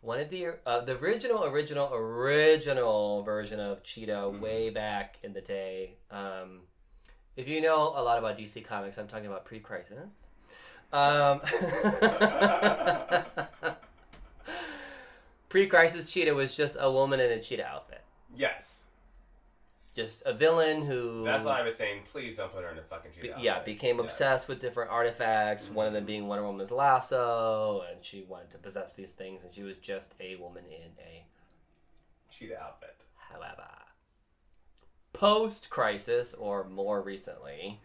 Speaker 1: one of the uh, the original, original, original version of Cheetah
Speaker 2: Mhm.
Speaker 1: way back in the day. Um, if you know a lot about DC Comics, I'm talking about pre-crisis. Um, pre-crisis Cheetah was just a woman in a cheetah outfit,
Speaker 2: Yes.
Speaker 1: just a villain who.
Speaker 2: That's why I was saying, please don't put her in a fucking
Speaker 1: be-
Speaker 2: cheetah.
Speaker 1: yeah,
Speaker 2: outfit.
Speaker 1: became
Speaker 2: Yes.
Speaker 1: obsessed with different artifacts. One of them
Speaker 2: Mhm.
Speaker 1: being Wonder Woman's lasso, and she wanted to possess these things, and she was just a woman in a.
Speaker 2: Cheetah outfit.
Speaker 1: However, post crisis, or more recently,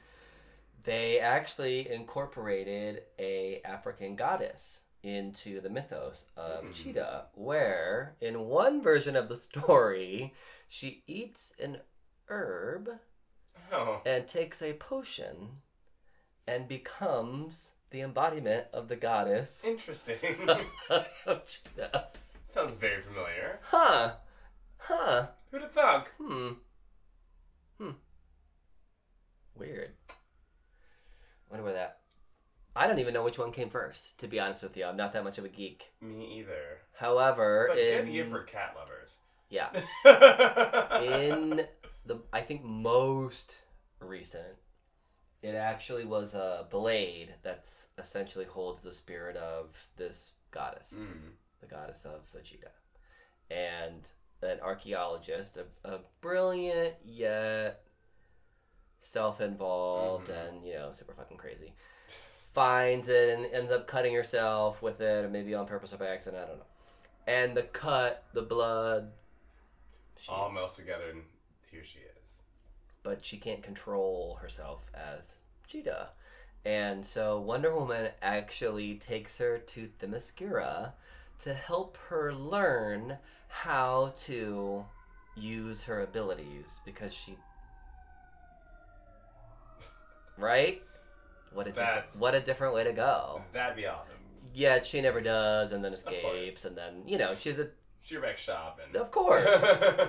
Speaker 1: they actually incorporated a African goddess into the mythos of. Cheetah, where in one version of the story, she eats an herb
Speaker 2: Oh.
Speaker 1: and takes a potion and becomes the embodiment of the goddess
Speaker 2: Interesting.
Speaker 1: Cheetah.
Speaker 2: Sounds very familiar.
Speaker 1: Huh. Huh.
Speaker 2: Who'd have thunk?
Speaker 1: Hmm. Hmm. Weird. Wonder where that. I don't even know which one came first. To be honest with you, I'm not that much of a geek.
Speaker 2: Me either.
Speaker 1: However,
Speaker 2: But
Speaker 1: in
Speaker 2: good year for cat lovers.
Speaker 1: yeah, in the I think most recent, it actually was a blade that's essentially holds the spirit of this goddess,
Speaker 2: Mm.
Speaker 1: the goddess of Vegeta, and an archaeologist, a, a brilliant yet self-involved
Speaker 2: Mhm.
Speaker 1: and you know super fucking crazy, finds it and ends up cutting herself with it, or maybe on purpose or by accident, I don't know. And the cut, the blood, she
Speaker 2: All melts together, and here she is.
Speaker 1: but she can't control herself as Cheetah. And so Wonder Woman actually takes her to Themyscira to help her learn how to use her abilities because she right what a different, what a different way to go
Speaker 2: That'd be awesome.
Speaker 1: yeah she never does and then escapes and then you know she's a
Speaker 2: She wrecks shop and.
Speaker 1: of course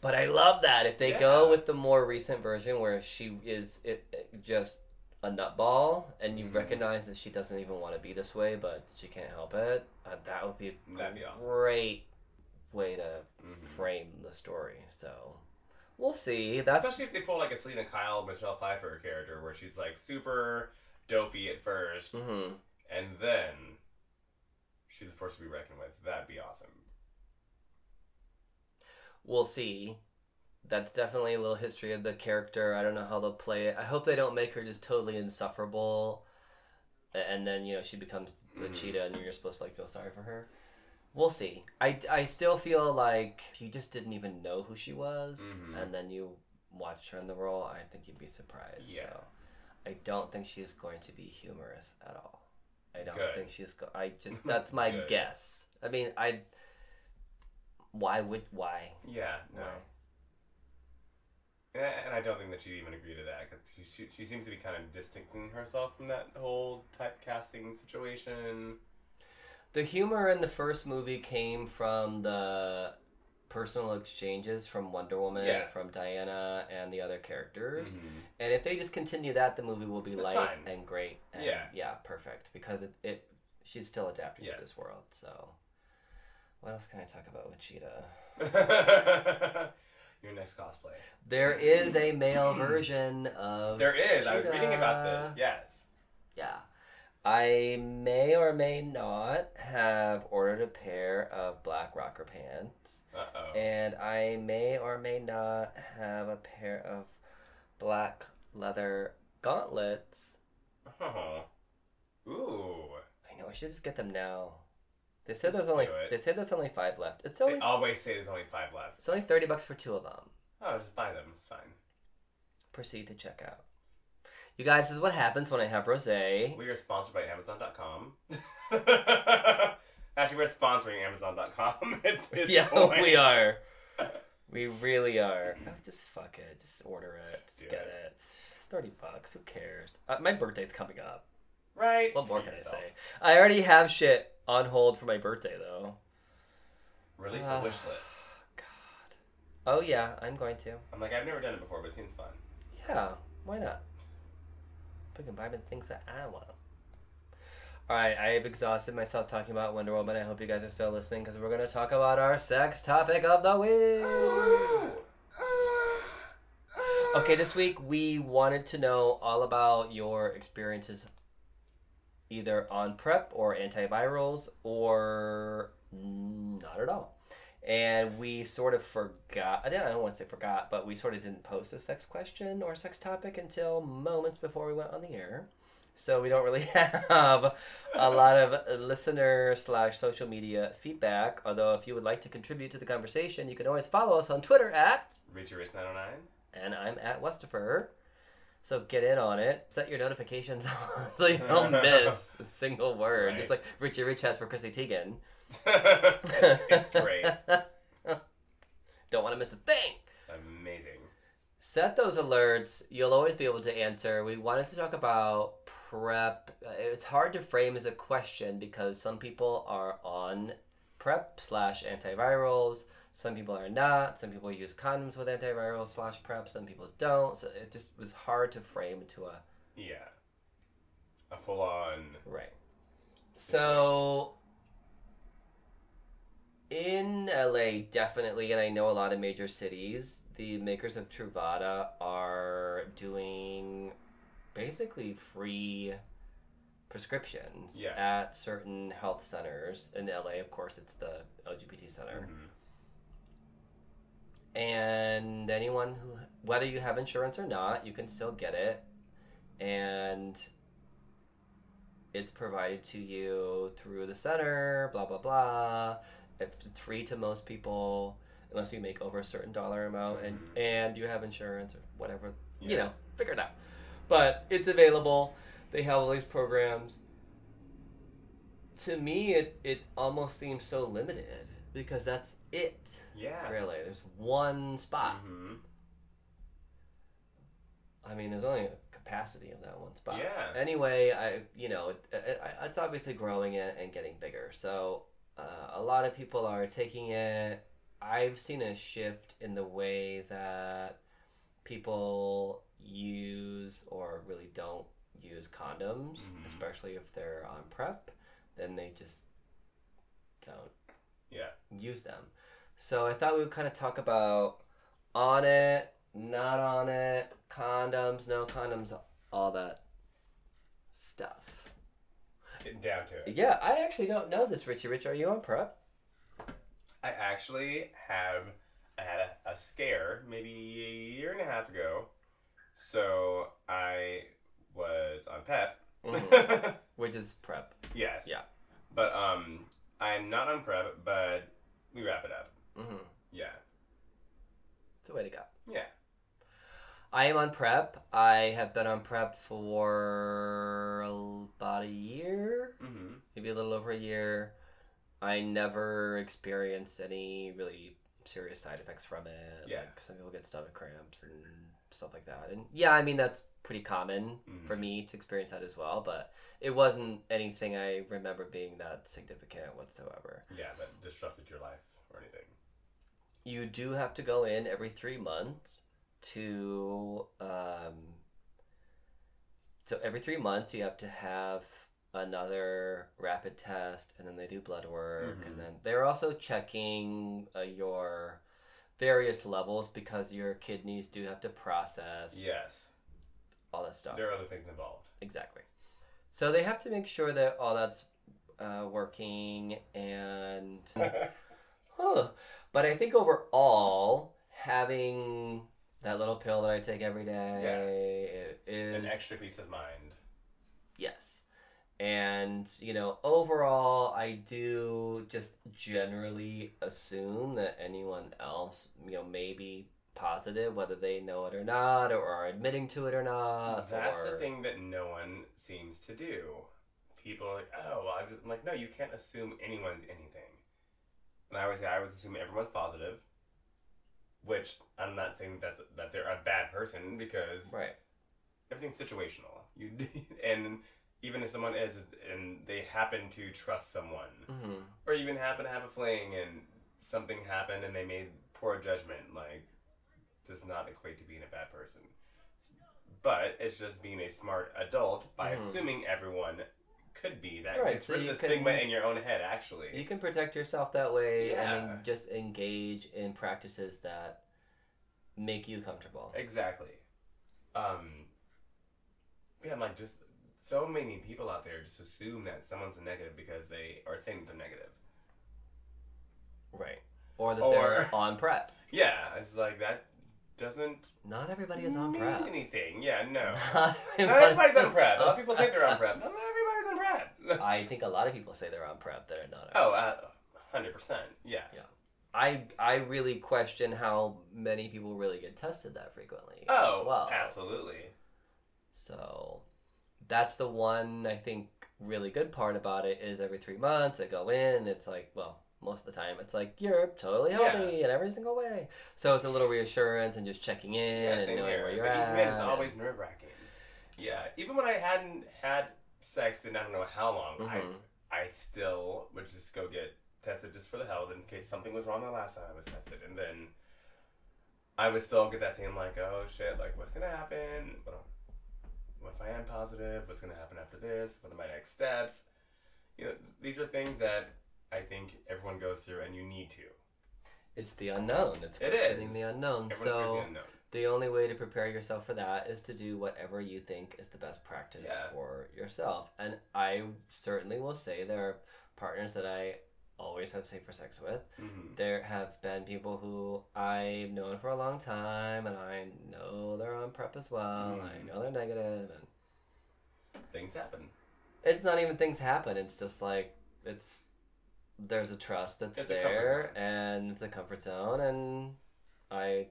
Speaker 1: But I love that if they go with the more recent version where she is it, it just a nutball and you
Speaker 2: Mhm.
Speaker 1: recognize that she doesn't even want to be this way, but she can't help it. Uh, that would be a
Speaker 2: That'd be awesome.
Speaker 1: great way to
Speaker 2: Mhm.
Speaker 1: frame the story. So we'll see. That's
Speaker 2: Especially if they pull like a Selina Kyle, Michelle Pfeiffer character where she's like super dopey at 1st
Speaker 1: hmm
Speaker 2: and then she's a force to be reckoned with. That'd be awesome.
Speaker 1: we'll see. That's definitely a little history of the character. I don't know how they'll play it. I hope they don't make her just totally insufferable, and then you know she becomes the
Speaker 2: Mhm.
Speaker 1: cheetah, and you're supposed to like feel sorry for her. We'll see. I, I still feel like if you just didn't even know who she was,
Speaker 2: Mhm.
Speaker 1: and then you watched her in the role, I think you'd be surprised.
Speaker 2: Yeah.
Speaker 1: So I don't think she's going to be humorous at all. I don't
Speaker 2: Good.
Speaker 1: think she's. Go- I just that's my guess. I mean, I. Why would why?
Speaker 2: Yeah, no.
Speaker 1: Why?
Speaker 2: And and I don't think that she'd even agree to that because she, she, she seems to be kind of distancing herself from that whole typecasting situation.
Speaker 1: The humor in the first movie came from the personal exchanges from Wonder Woman,
Speaker 2: Yeah.
Speaker 1: from Diana, and the other characters.
Speaker 2: Mhm.
Speaker 1: And if they just continue that, the movie will be
Speaker 2: That's
Speaker 1: light
Speaker 2: fine.
Speaker 1: and great. And
Speaker 2: Yeah.
Speaker 1: yeah, perfect because it, it she's still adapting to this world. So, what else can I talk about with Cheetah?
Speaker 2: Your next cosplay.
Speaker 1: There is a male version of.
Speaker 2: There is. I was reading about this. Yes.
Speaker 1: Yeah. I may or may not have ordered a pair of black rocker pants.
Speaker 2: Uh oh.
Speaker 1: And I may or may not have a pair of black leather gauntlets.
Speaker 2: Oh. Ooh.
Speaker 1: I know I should just get them now. They said
Speaker 2: Just
Speaker 1: there's only they said there's only five left. It's
Speaker 2: They
Speaker 1: only
Speaker 2: always say there's only five left.
Speaker 1: it's only thirty bucks for two of them.
Speaker 2: Oh, just buy them. It's fine.
Speaker 1: Proceed to checkout. You guys, this is what happens when I have rosé.
Speaker 2: We are sponsored by Amazon.com. Actually, we're sponsoring Amazon.com at this
Speaker 1: Yeah,
Speaker 2: point.
Speaker 1: we are. We really are. Oh, just fuck it. Just order it. Just
Speaker 2: Do
Speaker 1: get
Speaker 2: it.
Speaker 1: it. It's thirty bucks. Who cares? Uh, my birthday's coming up.
Speaker 2: Right?
Speaker 1: What more can I say? I already have shit on hold for my birthday though.
Speaker 2: Release
Speaker 1: Ah.
Speaker 2: a wish list.
Speaker 1: God. Oh yeah, I'm going to.
Speaker 2: I'm like, I've never done it before, but it seems fun.
Speaker 1: Yeah, why not? Buy me things that I want. All right, I have exhausted myself talking about Wonder Woman. I hope you guys are still listening because we're going to talk about our sex topic of the week. Okay, this week we wanted to know all about your experiences either on PrEP or antivirals or not at all. And we sort of forgot, I don't want to say forgot, but we sort of didn't post a sex question or sex topic until moments before we went on the air. So we don't really have a lot of listener slash social media feedback. Although if you would like to contribute to the conversation, you can always follow us on Twitter at
Speaker 2: Richie Rich 909.
Speaker 1: and I'm at Westifer. So get in on it. Set your notifications on so you don't miss a single word.
Speaker 2: Right.
Speaker 1: Just like Richie Rich has for Chrissy Teigen.
Speaker 2: it's, great.
Speaker 1: don't want to miss a thing.
Speaker 2: Amazing.
Speaker 1: Set those alerts. You'll always be able to answer. We wanted to talk about prep. Uh, It's hard to frame as a question because some people are on prep slash antivirals. Some people are not. Some people use condoms with antiviral slash PrEP. Some people don't. So it just was hard to frame into a
Speaker 2: Yeah. A full on.
Speaker 1: right. So in LA, definitely, and I know a lot of major cities, the makers of Truvada are doing basically free prescriptions
Speaker 2: Yeah.
Speaker 1: at certain health centers in LA. Of course, it's the LGBT center.
Speaker 2: Mhm.
Speaker 1: and anyone who whether you have insurance or not you can still get it and it's provided to you through the center blah blah blah it's it's free to most people unless you make over a certain dollar amount and
Speaker 2: Mhm.
Speaker 1: and you have insurance or whatever you know figure it out but it's available they have all these programs to me it it almost seems so limited because that's it
Speaker 2: Yeah.
Speaker 1: Really, there's one spot.
Speaker 2: hmm
Speaker 1: I mean, there's only a capacity of that one spot.
Speaker 2: Yeah.
Speaker 1: Anyway, I you know it, it, it's obviously growing it and getting bigger. So uh, a lot of people are taking it. I've seen a shift in the way that people use or really don't use condoms,
Speaker 2: Mhm.
Speaker 1: especially if they're on prep. Then they just don't
Speaker 2: Yeah.
Speaker 1: use them. So I thought we would kind of talk about on it, not on it, condoms, no condoms, all that.
Speaker 2: Getting down to it.
Speaker 1: Yeah, I actually don't know this, Richie Rich. Are you on prep?
Speaker 2: I actually have I had a, a scare maybe a year and a half ago. So I was on PEP.
Speaker 1: Mhm. Which is prep.
Speaker 2: yes.
Speaker 1: Yeah.
Speaker 2: But um I'm not on PrEP, but we wrap it up.
Speaker 1: hmm
Speaker 2: Yeah.
Speaker 1: It's a way to go.
Speaker 2: Yeah.
Speaker 1: I am on prep. I have been on prep for about a year.
Speaker 2: Mm-hmm.
Speaker 1: maybe a little over a year. I never experienced any really serious side effects from it.
Speaker 2: Yeah.
Speaker 1: Like some people get stomach cramps and stuff like that. And yeah, I mean that's pretty common
Speaker 2: Mhm.
Speaker 1: for me to experience that as well, but it wasn't anything I remember being that significant whatsoever.
Speaker 2: Yeah, that disrupted your life or anything.
Speaker 1: You do have to go in every 3 months to um so every 3 months you have to have another rapid test and then they do blood work
Speaker 2: Mhm.
Speaker 1: and then they're also checking uh, your various levels because your kidneys do have to process
Speaker 2: Yes.
Speaker 1: all that stuff
Speaker 2: There are other things involved.
Speaker 1: exactly so they have to make sure that all that's uh, working and huh. but i think overall having that little pill that i take every day is
Speaker 2: An extra peace of mind.
Speaker 1: Yes. And, you know, overall, I do just generally assume that anyone else, you know, may be positive, whether they know it or not, or are admitting to it or not.
Speaker 2: That's
Speaker 1: or...
Speaker 2: the thing that no one seems to do. People are like, oh, well, I just, I'm like, no, you can't assume anyone's anything. And I always say, I always assume everyone's positive, which I'm not saying that that they're a bad person because
Speaker 1: Right.
Speaker 2: everything's situational. You and even if someone is and they happen to trust someone,
Speaker 1: hmm
Speaker 2: or even happen to have a fling and something happened and they made poor judgment, like does not equate to being a bad person. But it's just being a smart adult by
Speaker 1: Mhm.
Speaker 2: assuming everyone could be. That
Speaker 1: Right,
Speaker 2: gets
Speaker 1: so
Speaker 2: rid of
Speaker 1: you
Speaker 2: the stigma in your own head, actually.
Speaker 1: You can protect yourself that way
Speaker 2: Yeah.
Speaker 1: and just engage in practices that make you comfortable.
Speaker 2: Exactly. Um, yeah, I'm like, just so many people out there just assume that someone's a negative because they are saying they're negative.
Speaker 1: Right. Or that
Speaker 2: Or-
Speaker 1: they're on prep.
Speaker 2: Yeah, it's like that doesn't
Speaker 1: Not everybody is on prep.
Speaker 2: anything. Yeah, no.
Speaker 1: Not
Speaker 2: Not everybody's on prep. A lot of people say they're on
Speaker 1: prep.
Speaker 2: Not everybody's on prep.
Speaker 1: I think a lot of people say they're on prep that are not. on
Speaker 2: oh, uh, 100%. Yeah. Yeah.
Speaker 1: I I really question how many people really get tested that frequently.
Speaker 2: Oh,
Speaker 1: well.
Speaker 2: absolutely.
Speaker 1: So that's the one I think really good part about it is every three months I go in. It's like well most of the time it's like you're totally healthy in every single way. So it's a little reassurance and just checking in
Speaker 2: Yeah,
Speaker 1: and knowing
Speaker 2: here.
Speaker 1: where you're
Speaker 2: but
Speaker 1: at.
Speaker 2: even then, it's always nerve wracking. Yeah, even when I hadn't had sex in I don't know how long,
Speaker 1: Mhm.
Speaker 2: I I still would just go get tested just for the hell of it in case something was wrong the last time I was tested, and then I would still get that same like, oh shit, like what's gonna happen? What, what if I am positive? What's gonna happen after this? What are my next steps? You know, these are things that I think everyone goes through, and you need to.
Speaker 1: It's the unknown. It's
Speaker 2: It is.
Speaker 1: the unknown.
Speaker 2: Everyone
Speaker 1: so
Speaker 2: the unknown.
Speaker 1: The only way to prepare yourself for that is to do whatever you think is the best practice
Speaker 2: Yeah.
Speaker 1: for yourself. And I certainly will say there are partners that I always have safer sex with.
Speaker 2: Mhm.
Speaker 1: There have been people who I've known for a long time, and I know they're on prep as well. I
Speaker 2: Mhm.
Speaker 1: know they're negative, and
Speaker 2: Things happen.
Speaker 1: it's not even things happen. It's just like it's there's a trust that's
Speaker 2: It's
Speaker 1: there, and it's a comfort zone, and I,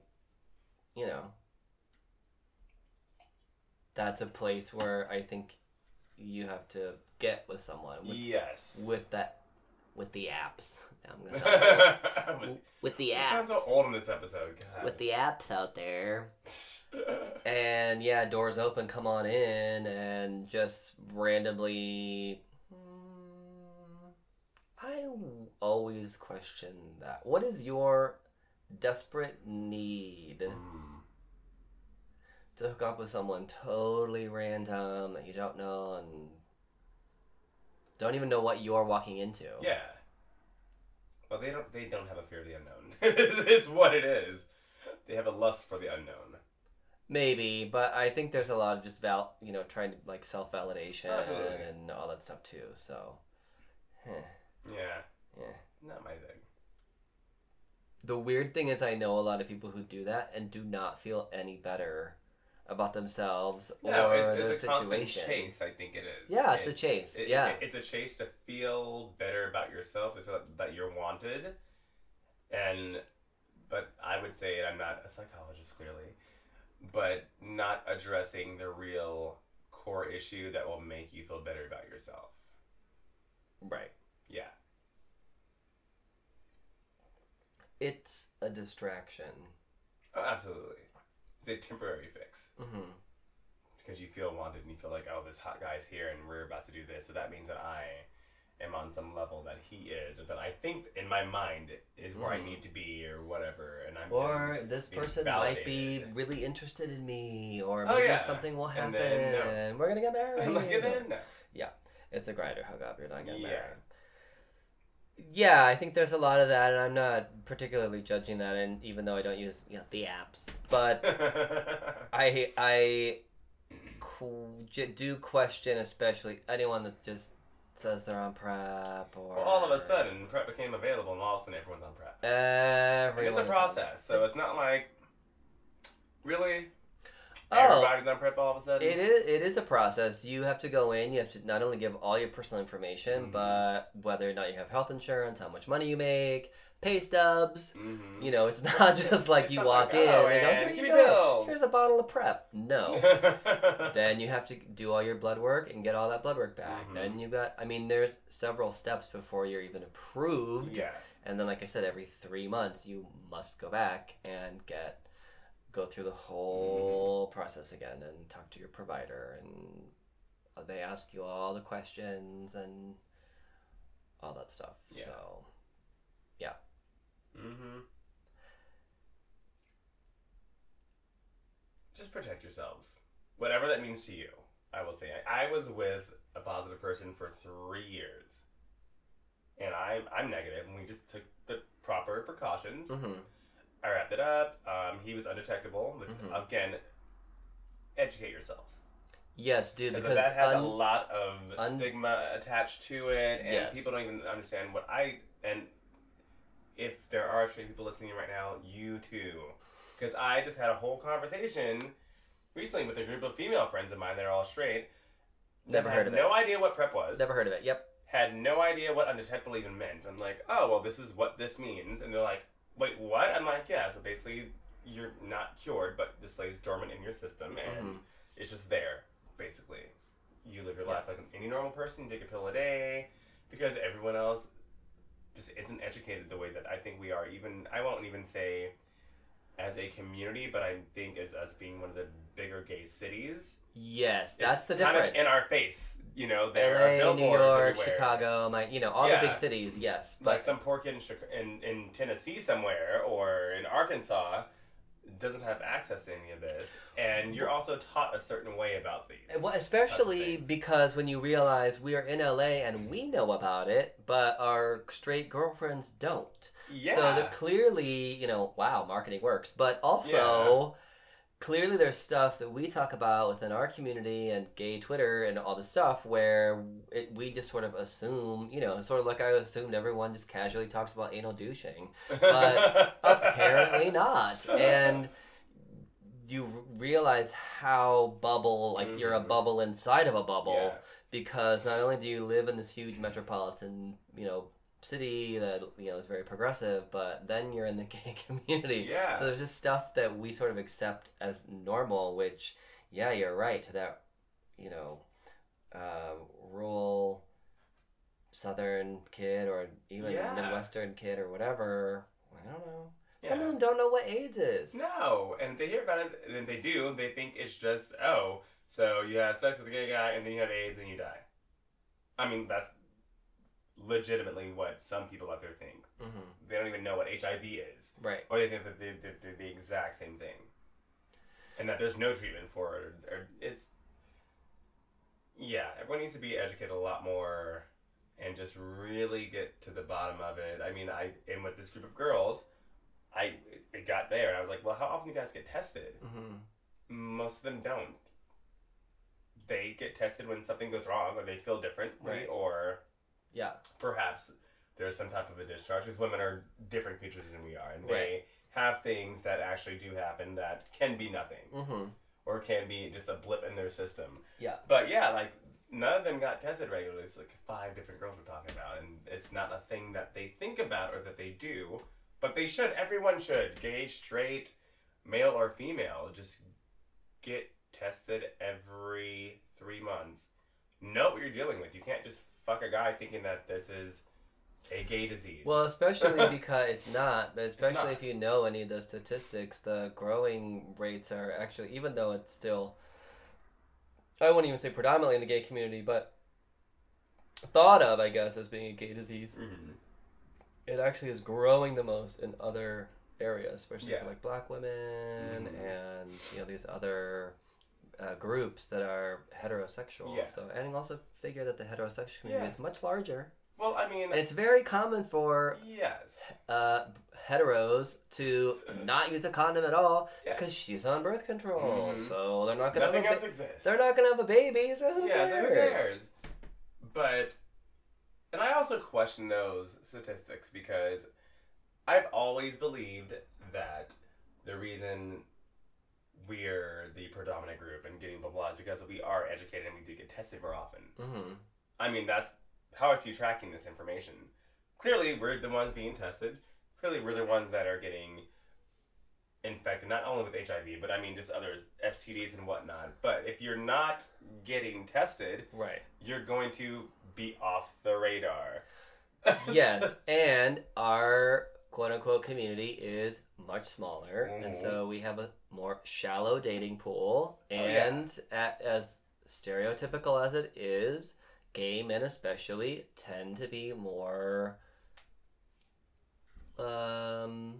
Speaker 1: you know, that's a place where I think you have to get with someone with,
Speaker 2: yes.
Speaker 1: with that with the apps. Now I'm gonna sound
Speaker 2: With-
Speaker 1: with the apps.
Speaker 2: so old in this episode. God.
Speaker 1: with the apps out there. And yeah, doors open, come on in, and just randomly. Hmm, I always question that. What is your desperate need
Speaker 2: Mm.
Speaker 1: to hook up with someone totally random that you don't know and don't even know what you're walking into?
Speaker 2: Yeah. Well, they don't. They don't have a fear of the unknown. is what it is. They have a lust for the unknown.
Speaker 1: Maybe, but I think there's a lot of just val, you know, trying to like self validation and all that stuff too. So, eh,
Speaker 2: Yeah.
Speaker 1: yeah.
Speaker 2: Not my thing.
Speaker 1: The weird thing is, I know a lot of people who do that and do not feel any better about themselves
Speaker 2: No,
Speaker 1: or
Speaker 2: it's,
Speaker 1: their
Speaker 2: it's a constant
Speaker 1: situation.
Speaker 2: chase. I think it is.
Speaker 1: Yeah, it's a chase,
Speaker 2: it-
Speaker 1: yeah.
Speaker 2: it- it's a chase to feel better about yourself, to feel that you're wanted, and but I would say and I'm not a psychologist clearly, but not addressing the real core issue that will make you feel better about yourself.
Speaker 1: Right.
Speaker 2: Yeah.
Speaker 1: It's a distraction.
Speaker 2: Oh, absolutely. It's a temporary fix
Speaker 1: hmm
Speaker 2: because you feel wanted and you feel like, oh, this hot guy's here and we're about to do this, so that means that I am on some level that he is, or that I think in my mind is where I
Speaker 1: Mhm.
Speaker 2: need to be, or whatever. And I'm
Speaker 1: Or this person might be really interested in me, or
Speaker 2: Oh,
Speaker 1: maybe
Speaker 2: yeah.
Speaker 1: something will happen.
Speaker 2: And then, no.
Speaker 1: We're gonna get married.
Speaker 2: And then no.
Speaker 1: It's a Grindr hookup. You're not getting
Speaker 2: Yeah.
Speaker 1: married. Yeah, I think there's a lot of that, and I'm not particularly judging that. And even though I don't use you know, the apps, but I I qu- do question, especially anyone that just says they're on prep or
Speaker 2: well, all of a sudden, prep became available, and all of a sudden, everyone's on prep.
Speaker 1: Everyone
Speaker 2: it's a process, so it's not like really
Speaker 1: Oh.
Speaker 2: everybody's on prep all of a sudden.
Speaker 1: It is. It is a process. You have to go in. You have to not only give all your personal information,
Speaker 2: Mhm.
Speaker 1: but whether or not you have health insurance, how much money you make, pay stubs.
Speaker 2: Mm-hmm.
Speaker 1: You know, it's not just like
Speaker 2: It's
Speaker 1: you walk
Speaker 2: like,
Speaker 1: in
Speaker 2: "Oh,
Speaker 1: and go, "Here
Speaker 2: give
Speaker 1: you
Speaker 2: me
Speaker 1: go.
Speaker 2: bills."
Speaker 1: Here's a bottle of prep." No. then you have to do all your blood work and get all that blood work back.
Speaker 2: Mhm.
Speaker 1: Then you've got. I mean, there's several steps before you're even approved.
Speaker 2: yeah.
Speaker 1: And then, like I said, every three months you must go back and get go through the whole
Speaker 2: Mm-hmm.
Speaker 1: process again and talk to your provider and they ask you all the questions and all that stuff.
Speaker 2: Yeah.
Speaker 1: So yeah.
Speaker 2: Mm-hmm. Just protect yourselves. Whatever that means to you. I will say. I, I was with a positive person for three years. And I, I'm negative, and we just took the proper precautions.
Speaker 1: mhm.
Speaker 2: I wrapped it up. Um, he was undetectable. But
Speaker 1: Mhm.
Speaker 2: Again, educate yourselves.
Speaker 1: yes, dude,
Speaker 2: Because that has a lot of
Speaker 1: un-
Speaker 2: stigma attached to it, and
Speaker 1: Yes.
Speaker 2: people don't even understand what I and if there are straight people listening right now, you too, because I just had a whole conversation recently with a group of female friends of mine that are all straight.
Speaker 1: Never heard of it.
Speaker 2: No idea what prep was.
Speaker 1: never heard of it. Yep.
Speaker 2: Had no idea what undetectable even meant. I'm like, oh well, this is what this means, and they're like, wait, what? I'm like, yeah. So basically, you're not cured, but this lays dormant in your system, and
Speaker 1: Mhm.
Speaker 2: it's just there, basically. You live your
Speaker 1: Yeah.
Speaker 2: life like any normal person, you take a pill a day, because everyone else just isn't educated the way that I think we are. Even, I won't even say as a community, but I think as us being one of the bigger gay cities,
Speaker 1: Yes, that's the
Speaker 2: kind of in our face. you know, there
Speaker 1: LA,
Speaker 2: are billboards New
Speaker 1: York,
Speaker 2: everywhere.
Speaker 1: Chicago, my you know all
Speaker 2: Yeah.
Speaker 1: the big cities. Yes,
Speaker 2: like
Speaker 1: but
Speaker 2: some pork in, in in Tennessee somewhere or in Arkansas doesn't have access to any of this, and you're also taught a certain way about these.
Speaker 1: Well, especially because when you realize we are in LA and we know about it, but our straight girlfriends don't.
Speaker 2: Yeah,
Speaker 1: So that clearly, you know, wow, marketing works. But also, clearly, there's stuff that we talk about within our community and gay Twitter and all this stuff where it, we just sort of assume, you know, sort of like I assumed everyone just casually talks about anal douching. but Apparently not. And you realize how bubble, like you're a
Speaker 2: Mhm.
Speaker 1: bubble inside of a bubble
Speaker 2: yeah.
Speaker 1: because not only do you live in this huge metropolitan, you know, city that you know is very progressive, but then you're in the gay community.
Speaker 2: Yeah.
Speaker 1: So there's just stuff that we sort of accept as normal, which, yeah, you're right. To that, you know, uh, rural southern kid or even
Speaker 2: Yeah.
Speaker 1: midwestern kid or whatever. I don't know. Some
Speaker 2: Yeah.
Speaker 1: of them don't know what AIDS is.
Speaker 2: No, and they hear about it, and they do. They think it's just oh, so you have sex with a gay guy, and then you have AIDS, and you die. I mean, that's legitimately what some people out there think.
Speaker 1: hmm
Speaker 2: They don't even know what HIV is,
Speaker 1: Right.
Speaker 2: or they think that they, they, they're the exact same thing, and that there's no treatment for it. Or, or it's yeah, everyone needs to be educated a lot more, and just really get to the bottom of it. I mean, I am with this group of girls. I it got there, and I was like, well, how often do you guys get tested?
Speaker 1: hmm
Speaker 2: most of them don't. They get tested when something goes wrong, or they feel differently,
Speaker 1: Right.
Speaker 2: or
Speaker 1: Yeah.
Speaker 2: perhaps there's some type of a discharge. Because women are different creatures than we are, and
Speaker 1: Right.
Speaker 2: they have things that actually do happen that can be nothing,
Speaker 1: hmm
Speaker 2: or can be just a blip in their system.
Speaker 1: Yeah.
Speaker 2: But yeah, like none of them got tested regularly. It's like five different girls we're talking about, and it's not a thing that they think about or that they do, but they should. Everyone should, gay, straight, male or female, just get tested every three months. Know what you're dealing with. You can't just fuck a guy thinking that this is a gay disease.
Speaker 1: Well, especially because it's not, but especially
Speaker 2: not.
Speaker 1: if you know any of the statistics, the growing rates are actually, even though it's still, I wouldn't even say predominantly in the gay community, but thought of, I guess, as being a gay disease,
Speaker 2: Mhm.
Speaker 1: it actually is growing the most in other areas, especially
Speaker 2: Yeah.
Speaker 1: for like black women
Speaker 2: Mhm.
Speaker 1: and, you know, these other uh, groups that are heterosexual.
Speaker 2: Yeah.
Speaker 1: So, and also figure that the heterosexual community
Speaker 2: Yeah.
Speaker 1: is much larger.
Speaker 2: Well, I mean,
Speaker 1: And it's very common for
Speaker 2: yes.
Speaker 1: uh, heteros to not use a condom at all
Speaker 2: Yes.
Speaker 1: because she's on birth control.
Speaker 2: Mhm.
Speaker 1: So they're not gonna
Speaker 2: Nothing
Speaker 1: have a
Speaker 2: else
Speaker 1: ba-
Speaker 2: exists.
Speaker 1: they're not gonna have a baby. So who
Speaker 2: yeah,
Speaker 1: cares?
Speaker 2: so who cares? But, and I also question those statistics because I've always believed that the reason we're the predominant group and getting blah blah is because we are educated and we do get tested more often.
Speaker 1: Mm-hmm.
Speaker 2: I mean, that's how are you tracking this information? Clearly, we're the ones being tested. Clearly, we're the ones that are getting infected, not only with HIV, but I mean just other STDs and whatnot. But if you're not getting tested,
Speaker 1: Right.
Speaker 2: you're going to be off the radar.
Speaker 1: yes, and our quote unquote community is much smaller, and
Speaker 2: Mhm.
Speaker 1: so we have a more shallow dating pool.
Speaker 2: Oh, yeah.
Speaker 1: And as stereotypical as it is, gay men especially tend to be more um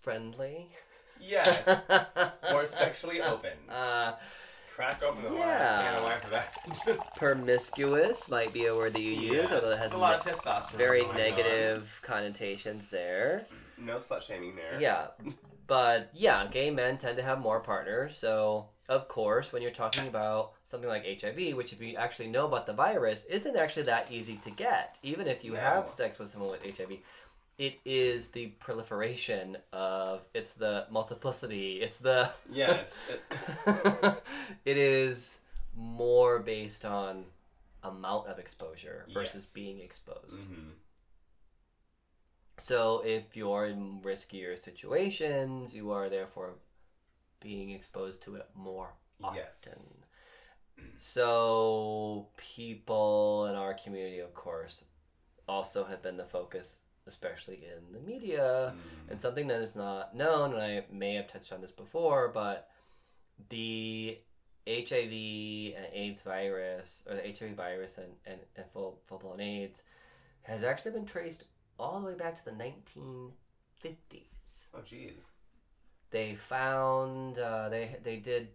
Speaker 1: friendly.
Speaker 2: yes, more sexually open.
Speaker 1: uh,
Speaker 2: Crack open the
Speaker 1: yeah.
Speaker 2: last can of that.
Speaker 1: promiscuous might be a word that you use,
Speaker 2: Yes,
Speaker 1: although it has
Speaker 2: a lot
Speaker 1: ne-
Speaker 2: of testosterone.
Speaker 1: very
Speaker 2: going on.
Speaker 1: negative connotations there.
Speaker 2: No slut shaming there.
Speaker 1: Yeah, but yeah, gay men tend to have more partners. So, of course, when you're talking about something like HIV, which if you actually know about the virus, isn't actually that easy to get, even if you
Speaker 2: No.
Speaker 1: have sex with someone with HIV. It is the proliferation of, it's the multiplicity, it's the.
Speaker 2: Yes.
Speaker 1: it is more based on amount of exposure versus
Speaker 2: Yes.
Speaker 1: being exposed.
Speaker 2: hmm
Speaker 1: So if you're in riskier situations, you are therefore being exposed to it more often.
Speaker 2: Yes.
Speaker 1: So people in our community, of course, also have been the focus, especially in the media,
Speaker 2: Mm.
Speaker 1: and something that is not known. And I may have touched on this before, but the HIV and AIDS virus, or the HIV virus and, and, and full full blown AIDS, has actually been traced all the way back to the 1950s.
Speaker 2: Oh, jeez.
Speaker 1: They found uh, they they did,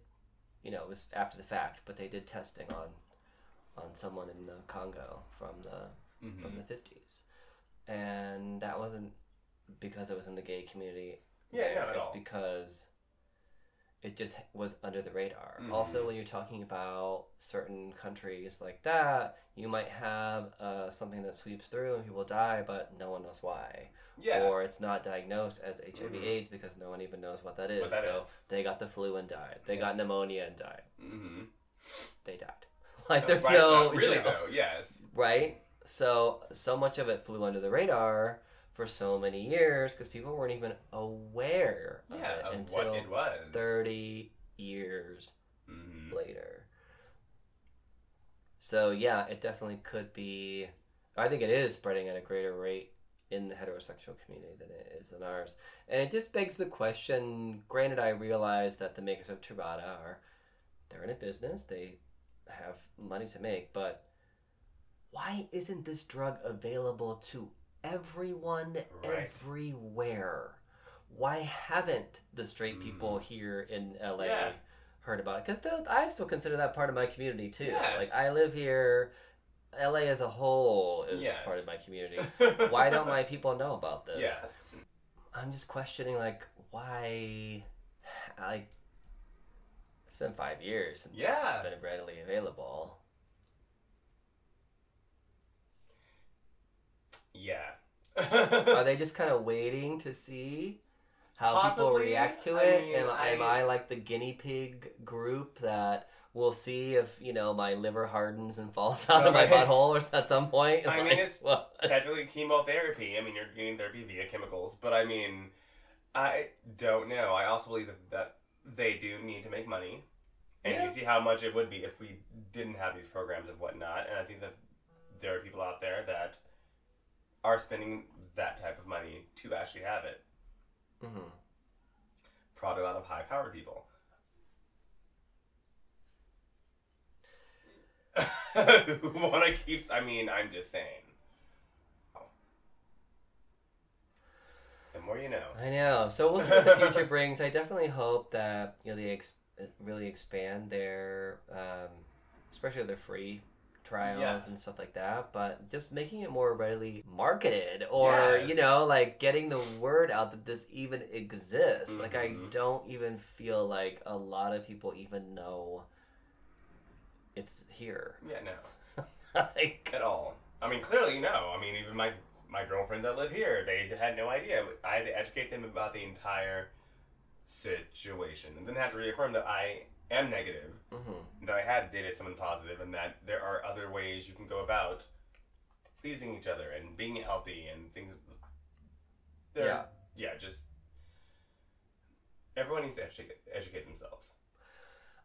Speaker 1: you know, it was after the fact, but they did testing on on someone in the Congo from the
Speaker 2: Mm-hmm.
Speaker 1: from the 50s, and that wasn't because it was in the gay community.
Speaker 2: Yeah,
Speaker 1: there,
Speaker 2: not at
Speaker 1: it's
Speaker 2: all.
Speaker 1: because it just was under the radar.
Speaker 2: Mhm.
Speaker 1: Also, when you're talking about certain countries like that, you might have uh, something that sweeps through and people die, but no one knows why.
Speaker 2: Yeah.
Speaker 1: Or it's not diagnosed as HIV
Speaker 2: Mhm.
Speaker 1: AIDS because no one even knows what that is.
Speaker 2: What that
Speaker 1: so
Speaker 2: is.
Speaker 1: they got the flu and died. They
Speaker 2: Yeah.
Speaker 1: got pneumonia and died.
Speaker 2: mm-hmm.
Speaker 1: They died. Like there's
Speaker 2: right,
Speaker 1: no
Speaker 2: really
Speaker 1: you know,
Speaker 2: though. Yes.
Speaker 1: right? So so much of it flew under the radar for so many years because people weren't even aware of
Speaker 2: Yeah.
Speaker 1: it
Speaker 2: Of
Speaker 1: until
Speaker 2: what it was.
Speaker 1: thirty years
Speaker 2: Mm-hmm.
Speaker 1: later. So yeah, it definitely could be. I think it is spreading at a greater rate in the heterosexual community than it is in ours, and it just begs the question. Granted, I realize that the makers of Truvada are they're in a business; they have money to make, but why isn't this drug available to everyone
Speaker 2: Right.
Speaker 1: everywhere? Why haven't the straight hmm. people here in LA
Speaker 2: Yeah.
Speaker 1: heard about it? Because I still consider that part of my community too.
Speaker 2: Yes.
Speaker 1: Like I live here, LA as a whole is
Speaker 2: Yes.
Speaker 1: part of my community. Why don't my people know about this?
Speaker 2: Yeah.
Speaker 1: I'm just questioning like why, like it's been five years since
Speaker 2: Yeah.
Speaker 1: it's been readily available.
Speaker 2: Yeah.
Speaker 1: Are they just kind of waiting to see how people react to
Speaker 2: I
Speaker 1: it?
Speaker 2: mean,
Speaker 1: am, am
Speaker 2: I-
Speaker 1: I like the guinea pig group that we'll see if you know my liver hardens and falls out of my butthole or at some point?
Speaker 2: I mean, it's
Speaker 1: what?
Speaker 2: technically chemotherapy. I mean, you're getting therapy via chemicals, but I mean, I don't know. I also believe that, that they do need to make money, and
Speaker 1: Yeah.
Speaker 2: you see how much it would be if we didn't have these programs and whatnot. And I think that there are people out there that are spending that type of money to actually have it.
Speaker 1: Mhm.
Speaker 2: Probably a lot of high-powered people. Who want to keep? I mean, I'm just saying. The more you know.
Speaker 1: I know. So we'll see what the future brings. I definitely hope that you know they ex- really expand their, um, especially their free trials
Speaker 2: Yeah.
Speaker 1: and stuff like that. But just making it more readily marketed, or
Speaker 2: Yes.
Speaker 1: you know, like getting the word out that this even exists. Like I
Speaker 2: Mhm.
Speaker 1: don't even feel like a lot of people even know it's here.
Speaker 2: Yeah, no.
Speaker 1: like,
Speaker 2: At all. I mean, clearly, no. I mean, even my my girlfriends that live here, they had no idea. I had to educate them about the entire situation, and then have to reaffirm that I am negative,
Speaker 1: mhm.
Speaker 2: that I had dated someone positive, and that there are other ways you can go about pleasing each other and being healthy and things.
Speaker 1: Yeah.
Speaker 2: yeah, just everyone needs to educate, educate themselves.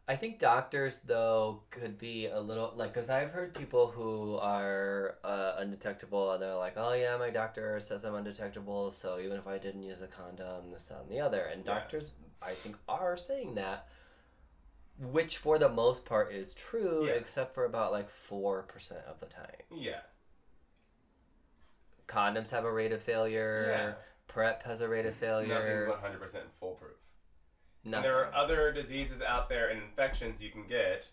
Speaker 1: I think doctors though could be a little like because I've heard people who are uh, undetectable and they're like, oh yeah, my doctor says I'm undetectable, so even if I didn't use a condom, this that, and the other, and
Speaker 2: Yeah.
Speaker 1: doctors I think are saying that, which for the most part is true,
Speaker 2: Yeah.
Speaker 1: except for about like four percent of the time.
Speaker 2: Yeah,
Speaker 1: Condoms have a rate of failure. Yeah. Prep has a rate of failure.
Speaker 2: nothing's one hundred percent foolproof. And
Speaker 1: Nothing.
Speaker 2: there are other diseases out there and infections you can get,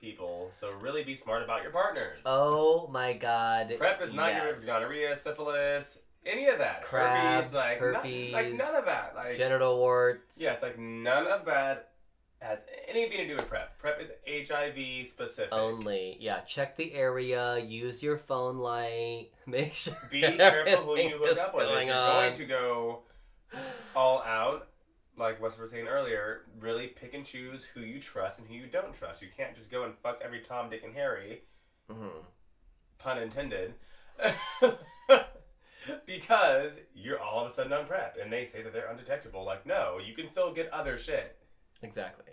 Speaker 2: people. So really be smart about your partners.
Speaker 1: Oh my god.
Speaker 2: Prep is not
Speaker 1: yes.
Speaker 2: your gonorrhea, syphilis, any of that.
Speaker 1: Crabs,
Speaker 2: herpes, like
Speaker 1: herpes,
Speaker 2: like none of that. Like
Speaker 1: Genital warts.
Speaker 2: yes, like none of that has anything to do with prep. Prep is HIV specific.
Speaker 1: Only, yeah. Check the area. Use your phone light. Make sure.
Speaker 2: Be careful who you hook up with. If you're
Speaker 1: on.
Speaker 2: going to go all out, like what we were saying earlier, really pick and choose who you trust and who you don't trust. You can't just go and fuck every Tom, Dick, and Harry.
Speaker 1: Mhm.
Speaker 2: pun intended, because you're all of a sudden on prep and they say that they're undetectable. Like, no, you can still get other shit.
Speaker 1: Exactly.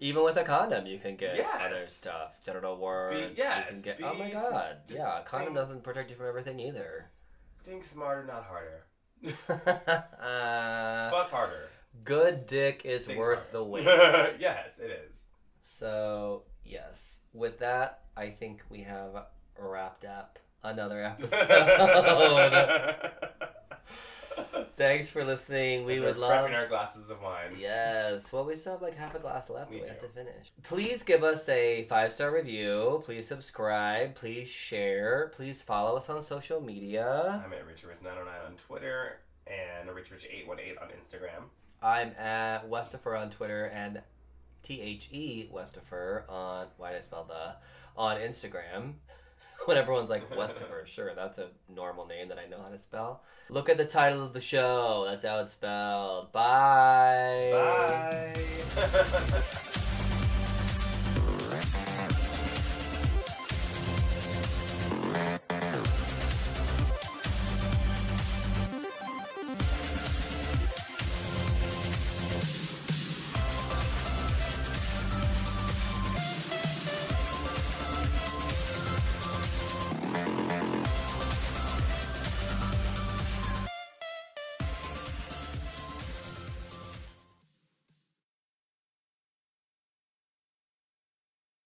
Speaker 1: Even with a condom, you can get
Speaker 2: Yes.
Speaker 1: other stuff. Genital warts. you
Speaker 2: yes,
Speaker 1: can get. oh my god. Yeah, a condom
Speaker 2: think-
Speaker 1: doesn't protect you from everything either.
Speaker 2: Think smarter, not harder.
Speaker 1: uh,
Speaker 2: Fuck harder.
Speaker 1: good dick is
Speaker 2: Think
Speaker 1: worth
Speaker 2: harder.
Speaker 1: the wait.
Speaker 2: yes, it is.
Speaker 1: So, yes. With that, I think we have wrapped up another episode. Thanks for listening. We would love.
Speaker 2: prepping our glasses of wine.
Speaker 1: Yes. Well, we still have like half a glass left.
Speaker 2: We
Speaker 1: We, have to finish. Please give us a five star review. Please subscribe. Please share. Please follow us on social media.
Speaker 2: I'm at Richard Rich 909 on Twitter and Rich Rich 818 on Instagram.
Speaker 1: I'm at Westifer on Twitter and T H E Westifer on why did I spell the on Instagram. When everyone's like Westifer, sure, that's a normal name that I know how to spell. Look at the title of the show. That's how it's spelled. Bye.
Speaker 2: Bye.